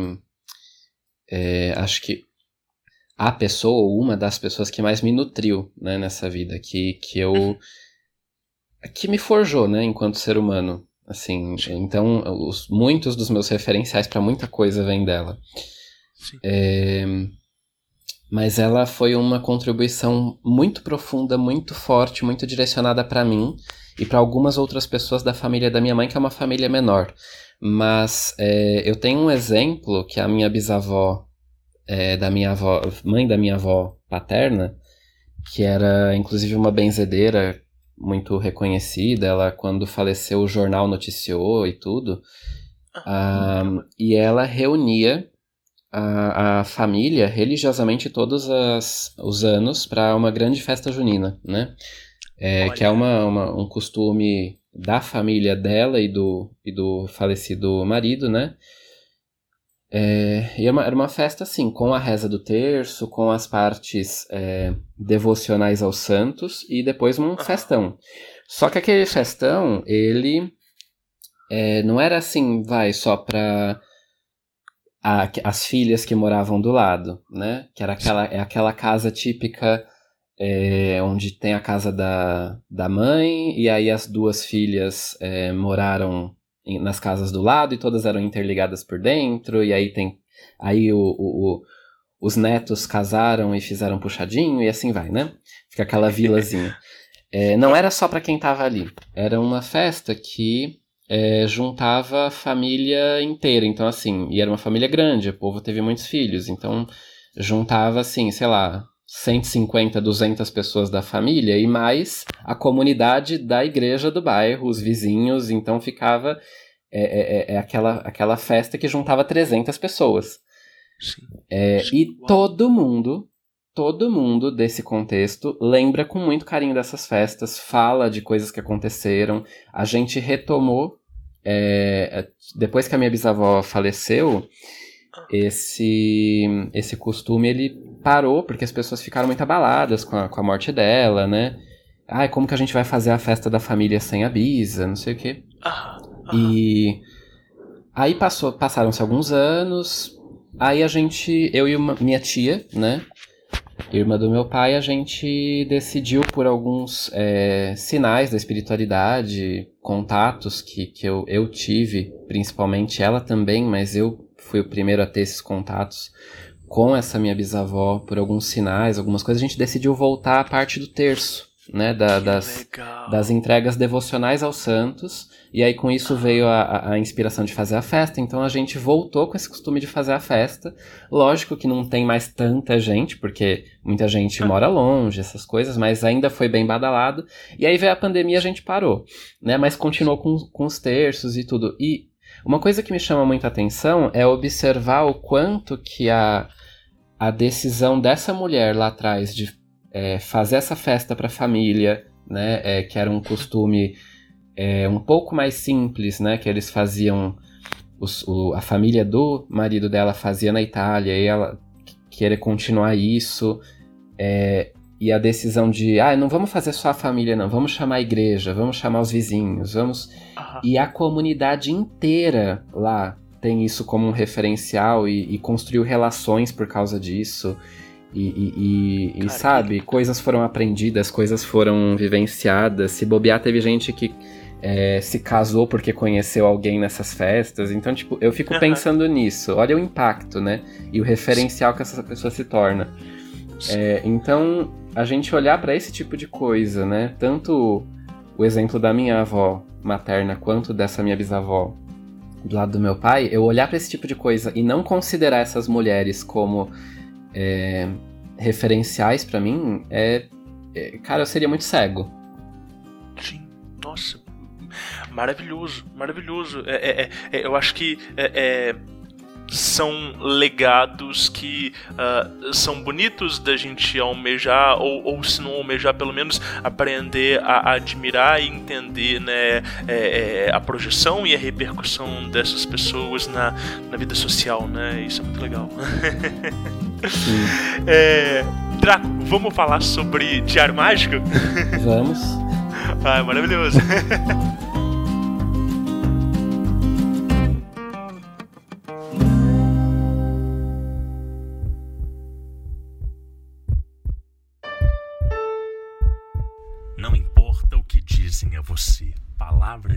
é, acho que a pessoa ou uma das pessoas que mais me nutriu né, nessa vida, que, que eu que me forjou, né, enquanto ser humano, assim. Então, os, muitos dos meus referenciais para muita coisa vêm dela. É, mas ela foi uma contribuição muito profunda, muito forte, muito direcionada para mim e para algumas outras pessoas da família da minha mãe, que é uma família menor. Mas é, eu tenho um exemplo que a minha bisavó, é, da minha avó, mãe da minha avó paterna, que era inclusive uma benzedeira muito reconhecida, ela quando faleceu o jornal noticiou e tudo, ah, e ela reunia a, a família religiosamente todos as, os anos para uma grande festa junina, né? É, que é uma, uma, um costume da família dela e do, e do falecido marido, né? É, e era uma, era uma festa, assim, com a reza do terço, com as partes é, devocionais aos santos e depois um festão. Só que aquele festão, ele é, não era assim, vai, só para as filhas que moravam do lado, né? Que era aquela, é aquela casa típica é, onde tem a casa da, da mãe e aí as duas filhas é, moraram em, nas casas do lado e todas eram interligadas por dentro e aí tem aí o, o, o, os netos casaram e fizeram puxadinho e assim vai, né? Fica aquela vilazinha. É, não era só para quem tava ali, era uma festa que é, juntava a família inteira. Então, assim, e era uma família grande, o povo teve muitos filhos. Então, juntava, assim, sei lá, 150, 200 pessoas da família e mais a comunidade da igreja do bairro, os vizinhos. Então, ficava. É, é, é, é aquela, aquela festa que juntava 300 pessoas. É, e todo mundo todo mundo desse contexto lembra com muito carinho dessas festas, fala de coisas que aconteceram. A gente retomou é, é, depois que a minha bisavó faleceu, esse, esse costume ele parou porque as pessoas ficaram muito abaladas com a, com a morte dela, né? Ai, como que a gente vai fazer a festa da família sem a bisa, não sei o quê. E aí passou, passaram-se alguns anos, aí a gente, eu e uma, minha tia, né? irmã do meu pai, a gente decidiu por alguns é, sinais da espiritualidade, contatos que, que eu, eu tive, principalmente ela também, mas eu fui o primeiro a ter esses contatos com essa minha bisavó, por alguns sinais, algumas coisas, a gente decidiu voltar à parte do terço, né, da, das, das entregas devocionais aos santos, e aí com isso veio a, a, inspiração de fazer a festa, então a gente voltou com esse costume de fazer a festa. Lógico que não tem mais tanta gente, porque muita gente mora longe, essas coisas, mas ainda foi bem badalado. E aí veio a pandemia a gente parou, né? Mas continuou com, com os terços e tudo. E uma coisa que me chama muita atenção é observar o quanto que a, a decisão dessa mulher lá atrás de é, fazer essa festa para a família, né? É, que era um costume é, um pouco mais simples, né? Que eles faziam. Os, o, a família do marido dela fazia na Itália e ela querer continuar isso. É, e a decisão de, ah, não vamos fazer só a família, não, vamos chamar a igreja, vamos chamar os vizinhos, vamos. Uhum. E a comunidade inteira lá tem isso como um referencial e, e construiu relações por causa disso. E, e, e, sabe, coisas foram aprendidas, coisas foram vivenciadas. Se bobear, teve gente que é, se casou porque conheceu alguém nessas festas. Então, tipo, eu fico uhum. pensando nisso. Olha o impacto, né? E o referencial que essa pessoa se torna. É, então, a gente olhar para esse tipo de coisa, né? Tanto o exemplo da minha avó materna quanto dessa minha bisavó do lado do meu pai, eu olhar para esse tipo de coisa e não considerar essas mulheres como é, referenciais para mim, é, é, cara, eu seria muito cego. Sim, nossa, maravilhoso, maravilhoso. É, é, é, eu acho que é, são legados que uh, são bonitos da gente almejar, ou, ou se não almejar, pelo menos aprender a, admirar e entender né, a projeção e a repercussão dessas pessoas na, na vida social. Né? Isso é muito legal. é, Draco, vamos falar sobre Diário Mágico? Vamos. ah, maravilhoso.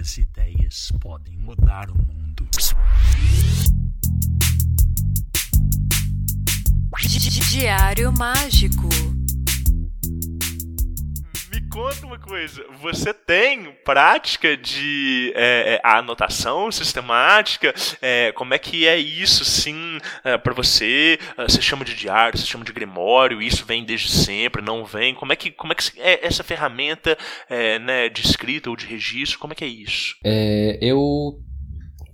E ideias podem mudar o mundo. Diário Mágico conta uma coisa. Você tem prática de é, é, anotação sistemática? É, como é que é isso, sim, é, para você? É, você chama de diário, você chama de grimório? Isso vem desde sempre? Não vem? Como é que, como é, que é essa ferramenta é, né, de escrita ou de registro? Como é que é isso? eu,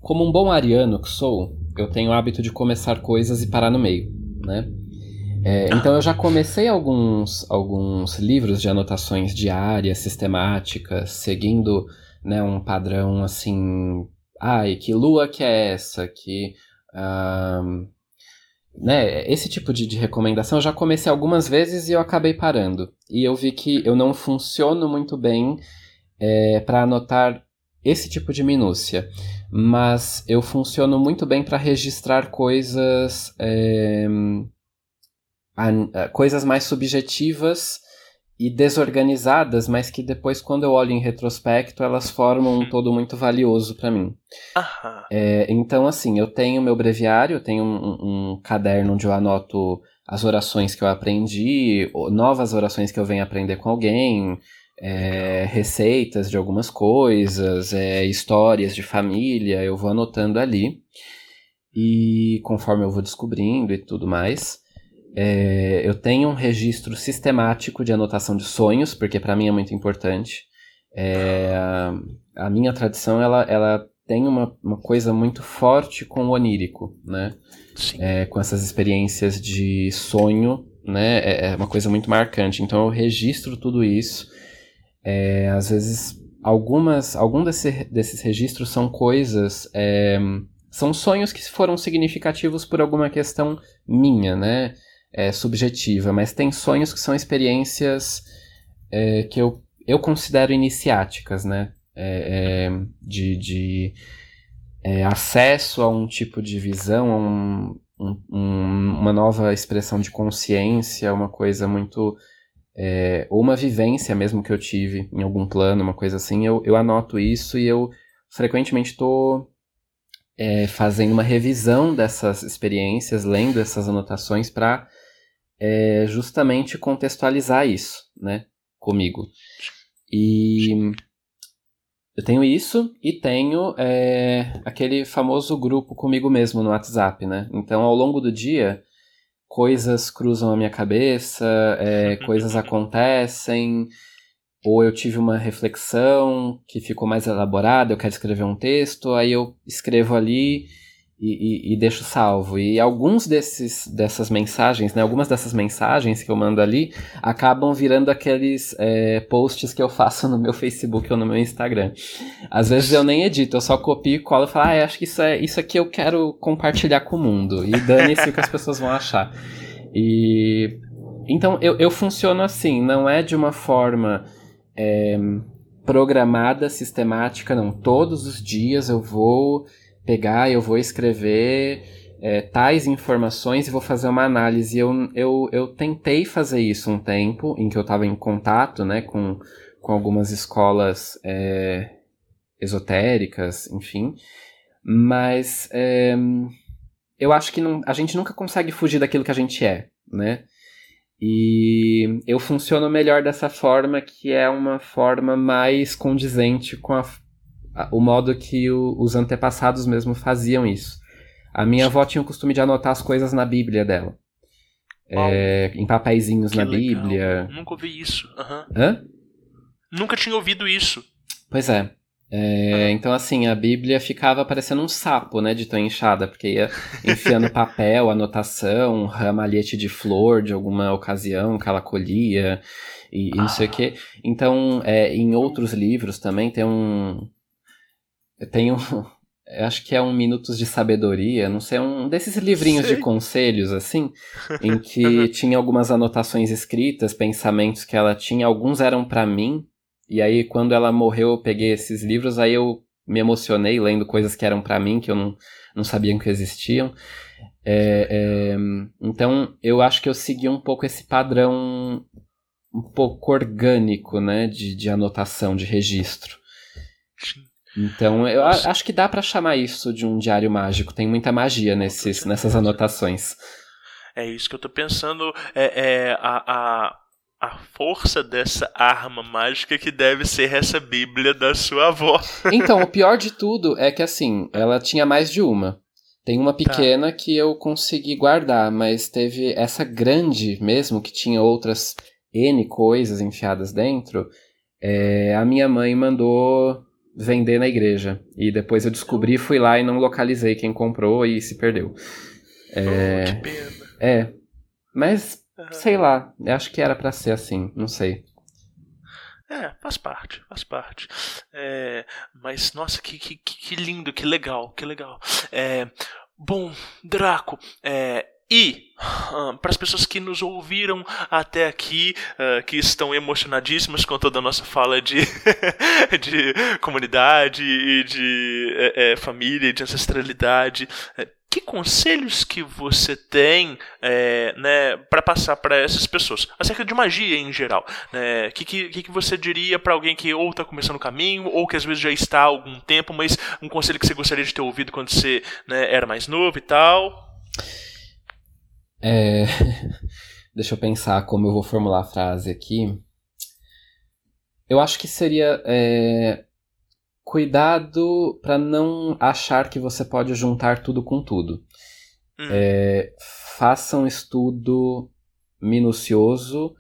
como um bom ariano que sou, eu tenho o hábito de começar coisas e parar no meio, né? É, então eu já comecei alguns, alguns livros de anotações diárias, sistemáticas, seguindo né, um padrão assim. Ai, que lua que é essa? Que Uh, né, esse tipo de, de, recomendação eu já comecei algumas vezes e eu acabei parando. E eu vi que eu não funciono muito bem é, para anotar esse tipo de minúcia, mas eu funciono muito bem para registrar coisas, é, coisas mais subjetivas e desorganizadas, mas que depois, quando eu olho em retrospecto, elas formam um todo muito valioso para mim. É, então, assim, eu tenho meu breviário, eu tenho um, um, caderno onde eu anoto as orações que eu aprendi, novas orações que eu venho aprender com alguém, é, receitas de algumas coisas, é, histórias de família, eu vou anotando ali. E conforme eu vou descobrindo e tudo mais. É, eu tenho um registro sistemático de anotação de sonhos, porque para mim é muito importante. É, a, minha tradição ela, ela tem uma, uma coisa muito forte com o onírico, né? É, com essas experiências de sonho, né? É, é, uma coisa muito marcante. Então eu registro tudo isso. É, às vezes algumas, algum desse, desses registros são coisas, é, são sonhos que foram significativos por alguma questão minha, né? É, subjetiva, mas tem sonhos que são experiências é, que eu, eu considero iniciáticas, né? É, é de, de é, acesso a um tipo de visão, a um, um, uma nova expressão de consciência, uma coisa muito. É, ou uma vivência mesmo que eu tive em algum plano, uma coisa assim, eu, eu anoto isso e eu frequentemente estou é, fazendo uma revisão dessas experiências, lendo essas anotações para é, justamente contextualizar isso, né, comigo. E eu tenho isso e tenho é, aquele famoso grupo comigo mesmo no WhatsApp, né? Então, ao longo do dia, coisas cruzam a minha cabeça, é, coisas acontecem, ou eu tive uma reflexão que ficou mais elaborada, eu quero escrever um texto, aí eu escrevo ali e, e, e, deixo salvo. E alguns desses dessas mensagens, né, algumas dessas mensagens que eu mando ali, acabam virando aqueles é, posts que eu faço no meu Facebook ou no meu Instagram. Às vezes eu nem edito, eu só copio e colo e falo, ah, acho que isso, é, isso aqui eu quero compartilhar com o mundo. E dane-se o que as pessoas vão achar. E. Então eu, eu funciono assim, não é de uma forma. É, programada, sistemática, não. Todos os dias eu vou pegar, eu vou escrever é, tais informações e vou fazer uma análise. Eu, eu, eu tentei fazer isso um tempo, em que eu estava em contato né, com, com algumas escolas é, esotéricas, enfim, mas é, eu acho que não, a gente nunca consegue fugir daquilo que a gente é, né? E eu funciono melhor dessa forma, que é uma forma mais condizente com a, o modo que o, os antepassados mesmo faziam isso. A minha avó tinha o costume de anotar as coisas na Bíblia dela. É, em papeizinhos na legal. Bíblia. Nunca ouvi isso. Uhum. Hã? Nunca tinha ouvido isso. Pois é. é uhum. Então, assim, a Bíblia ficava parecendo um sapo, né, de tão inchada, porque ia enfiando papel, anotação, ramalhete de flor de alguma ocasião que ela colhia, e, e não sei o quê. Então, é, em outros livros também tem um, eu tenho. Eu acho que é um Minutos de Sabedoria, não sei, um desses livrinhos sei. de conselhos, assim, em que tinha algumas anotações escritas, pensamentos que ela tinha, alguns eram para mim, e aí quando ela morreu eu peguei esses livros, aí eu me emocionei lendo coisas que eram para mim, que eu não, não sabia que existiam. É, é, então eu acho que eu segui um pouco esse padrão um pouco orgânico, né, de, de anotação, de registro. Então, eu acho que dá para chamar isso de um diário mágico. Tem muita magia nesses, nessas anotações. É isso que eu tô pensando. É, é a, a, a força dessa arma mágica que deve ser essa Bíblia da sua avó. Então, o pior de tudo é que assim, ela tinha mais de uma. Tem uma tá. pequena tá. que eu consegui guardar, mas teve essa grande mesmo, que tinha outras N coisas enfiadas dentro. É, a minha mãe mandou vender na igreja. E depois eu descobri, fui lá e não localizei quem comprou e se perdeu. É, oh, que pena. É. Mas, uhum. sei lá, acho que era para ser assim, não sei. É, faz parte, faz parte. É, mas, nossa, que, que, que lindo, que legal, que legal. É, Bom, Draco, é, e uh, para as pessoas que nos ouviram até aqui, uh, que estão emocionadíssimas com toda a nossa fala de, de comunidade e de é, é, família, de ancestralidade, é, que conselhos que você tem é, né, para passar para essas pessoas acerca de magia em geral? O né? que, que, que você diria para alguém que ou está começando o caminho ou que às vezes já está há algum tempo, mas um conselho que você gostaria de ter ouvido quando você né, era mais novo e tal? É... Deixa eu pensar como eu vou formular a frase aqui. Eu acho que seria é... cuidado para não achar que você pode juntar tudo com tudo. Hum. É... Faça um estudo minucioso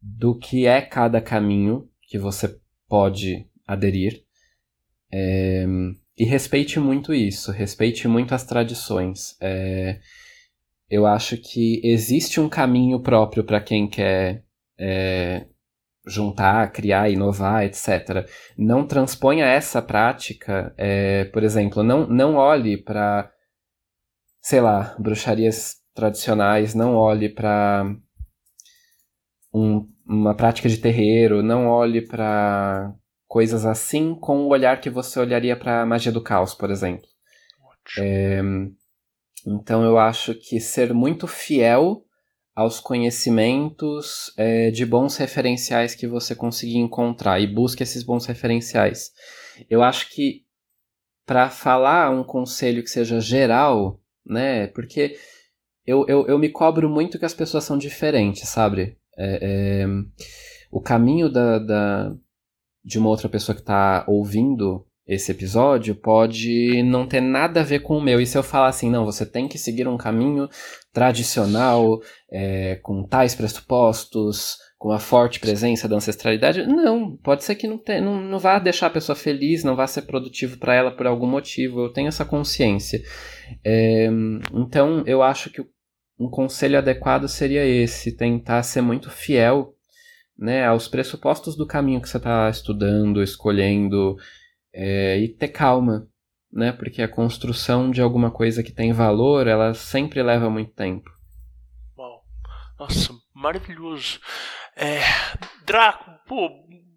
do que é cada caminho que você pode aderir. É... E respeite muito isso, respeite muito as tradições. É, eu acho que existe um caminho próprio para quem quer é, juntar, criar, inovar, etc. Não transponha essa prática, é, por exemplo, não, não olhe para, sei lá, bruxarias tradicionais, não olhe para um, uma prática de terreiro, não olhe para coisas assim com o olhar que você olharia para magia do caos, por exemplo. É, então eu acho que ser muito fiel aos conhecimentos é, de bons referenciais que você conseguir encontrar e busque esses bons referenciais. Eu acho que para falar um conselho que seja geral, né? Porque eu, eu, eu me cobro muito que as pessoas são diferentes, sabe? É, é, o caminho da, da, de uma outra pessoa que está ouvindo esse episódio pode não ter nada a ver com o meu. E se eu falar assim, não, você tem que seguir um caminho tradicional, é, com tais pressupostos, com uma forte presença da ancestralidade, não, pode ser que não, te, não, não vá deixar a pessoa feliz, não vá ser produtivo para ela por algum motivo. Eu tenho essa consciência. É, então, eu acho que um conselho adequado seria esse, tentar ser muito fiel né, aos pressupostos do caminho que você está estudando, escolhendo, é, e ter calma, né? Porque a construção de alguma coisa que tem valor, ela sempre leva muito tempo. Uau. Nossa, maravilhoso. É, Draco, pô,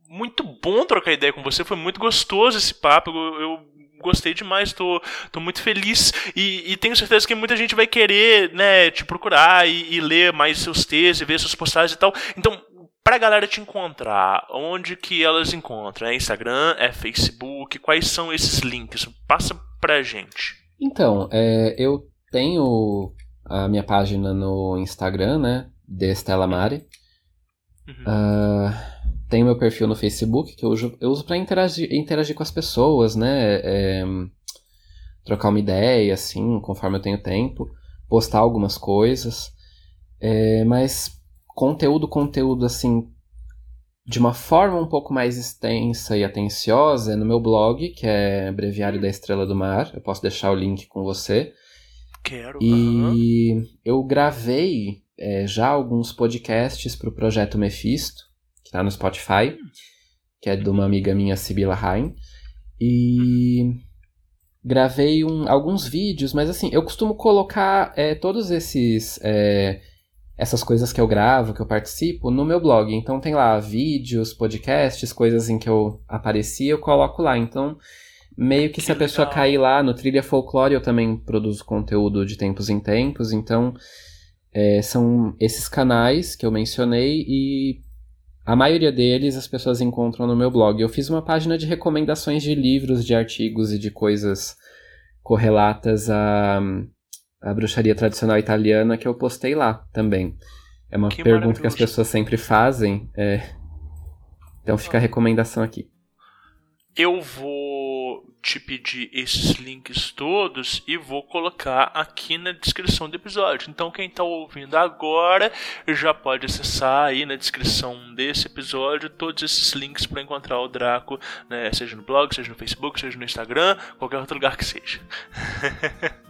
muito bom trocar ideia com você, foi muito gostoso esse papo. Eu, eu gostei demais, tô, tô muito feliz e, e, tenho certeza que muita gente vai querer né, te procurar e, e ler mais seus textos e ver suas postagens e tal. Então, Pra galera te encontrar, onde que elas encontram? É Instagram, é Facebook? Quais são esses links? Passa pra gente. Então, é, eu tenho a minha página no Instagram, né? De Estela Mari. Uhum. Uh, tenho meu perfil no Facebook, que eu uso, eu uso pra interagir, interagir com as pessoas, né? É, trocar uma ideia, assim, conforme eu tenho tempo. Postar algumas coisas. É, mas conteúdo, conteúdo assim, de uma forma um pouco mais extensa e atenciosa é no meu blog, que é Breviário da Estrela do Mar. Eu posso deixar o link com você. Quero. E uhum. eu gravei é, já alguns podcasts para o projeto Mephisto, que está no Spotify, que é de uma amiga minha, Sibila Rain. E gravei um, alguns vídeos, mas assim, eu costumo colocar é, todos esses é, essas coisas que eu gravo, que eu participo, no meu blog. Então tem lá vídeos, podcasts, coisas em que eu apareci, eu coloco lá. Então, meio que, se a pessoa cair lá no Trilha Folclore, eu também produzo conteúdo de tempos em tempos. Então, é, são esses canais que eu mencionei e a maioria deles as pessoas encontram no meu blog. Eu fiz uma página de recomendações de livros, de artigos e de coisas correlatas a a bruxaria tradicional italiana que eu postei lá também. É uma que pergunta que as pessoas sempre fazem. É... Então fica a recomendação aqui. Eu vou te pedir esses links todos e vou colocar aqui na descrição do episódio. Então quem está ouvindo agora já pode acessar aí na descrição desse episódio todos esses links para encontrar o Draco, né? seja no blog, seja no Facebook, seja no Instagram, qualquer outro lugar que seja.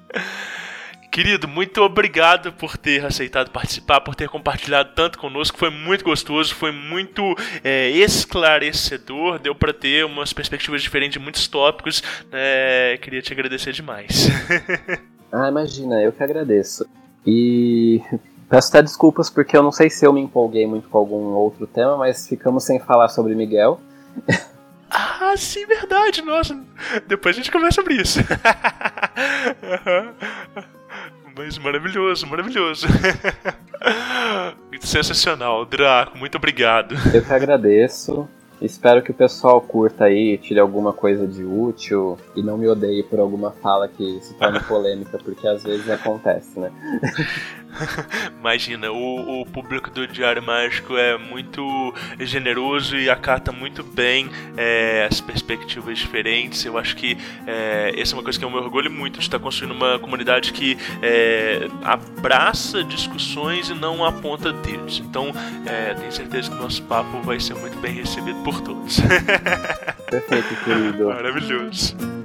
Querido, muito obrigado por ter aceitado participar, por ter compartilhado tanto conosco. Foi muito gostoso, foi muito é, esclarecedor. Deu para ter umas perspectivas diferentes de muitos tópicos. É, queria te agradecer demais. Ah, imagina, eu que agradeço. E peço até desculpas porque eu não sei se eu me empolguei muito com algum outro tema, mas ficamos sem falar sobre Miguel. Ah, sim, verdade, nossa. Depois a gente conversa sobre isso. Mas maravilhoso, maravilhoso. Sensacional, Draco, muito obrigado. Eu que agradeço. Espero que o pessoal curta aí, tire alguma coisa de útil e não me odeie por alguma fala que se torne polêmica, porque às vezes acontece, né? Imagina, o, o, público do Diário Mágico é muito generoso e acata muito bem é, as perspectivas diferentes. Eu acho que é, essa é uma coisa que eu me orgulho muito de estar construindo uma comunidade que é, abraça discussões e não aponta dedos. Então, é, tenho certeza que o nosso papo vai ser muito bem recebido por todos. Perfeito, querido. Maravilhoso.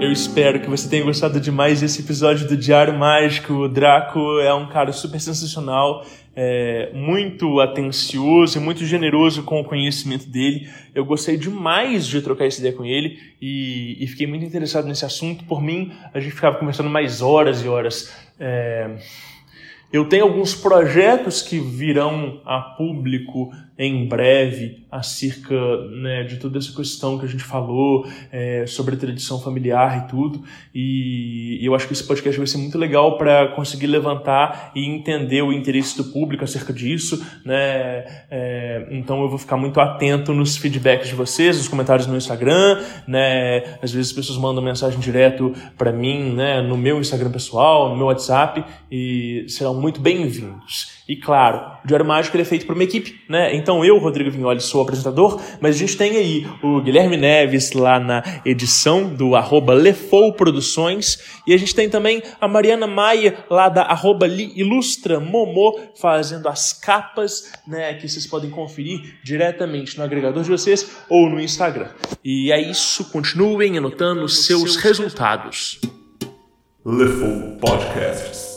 Eu espero que você tenha gostado demais desse episódio do Diário Mágico. O Draco é um cara super sensacional, é, muito atencioso e muito generoso com o conhecimento dele. Eu gostei demais de trocar essa ideia com ele e, e fiquei muito interessado nesse assunto. Por mim, a gente ficava conversando mais horas e horas. É... Eu tenho alguns projetos que virão a público em breve acerca né, de toda essa questão que a gente falou é, sobre a tradição familiar e tudo. E, eu acho que esse podcast vai ser muito legal para conseguir levantar e entender o interesse do público acerca disso. Né? É, então eu vou ficar muito atento nos feedbacks de vocês, nos comentários no Instagram. Né? Às vezes as pessoas mandam mensagem direto para mim né, no meu Instagram pessoal, no meu WhatsApp e serão muito bem-vindos. E claro, o Diário Mágico é feito por uma equipe, né? Então eu, Rodrigo Vignoli, sou o apresentador, mas a gente tem aí o Guilherme Neves lá na edição do arroba Lefou Produções e a gente tem também a Mariana Maia lá da arroba Ilustra Momô fazendo as capas, né? Que vocês podem conferir diretamente no agregador de vocês ou no Instagram. E é isso, continuem anotando seus resultados. Lefou Podcasts.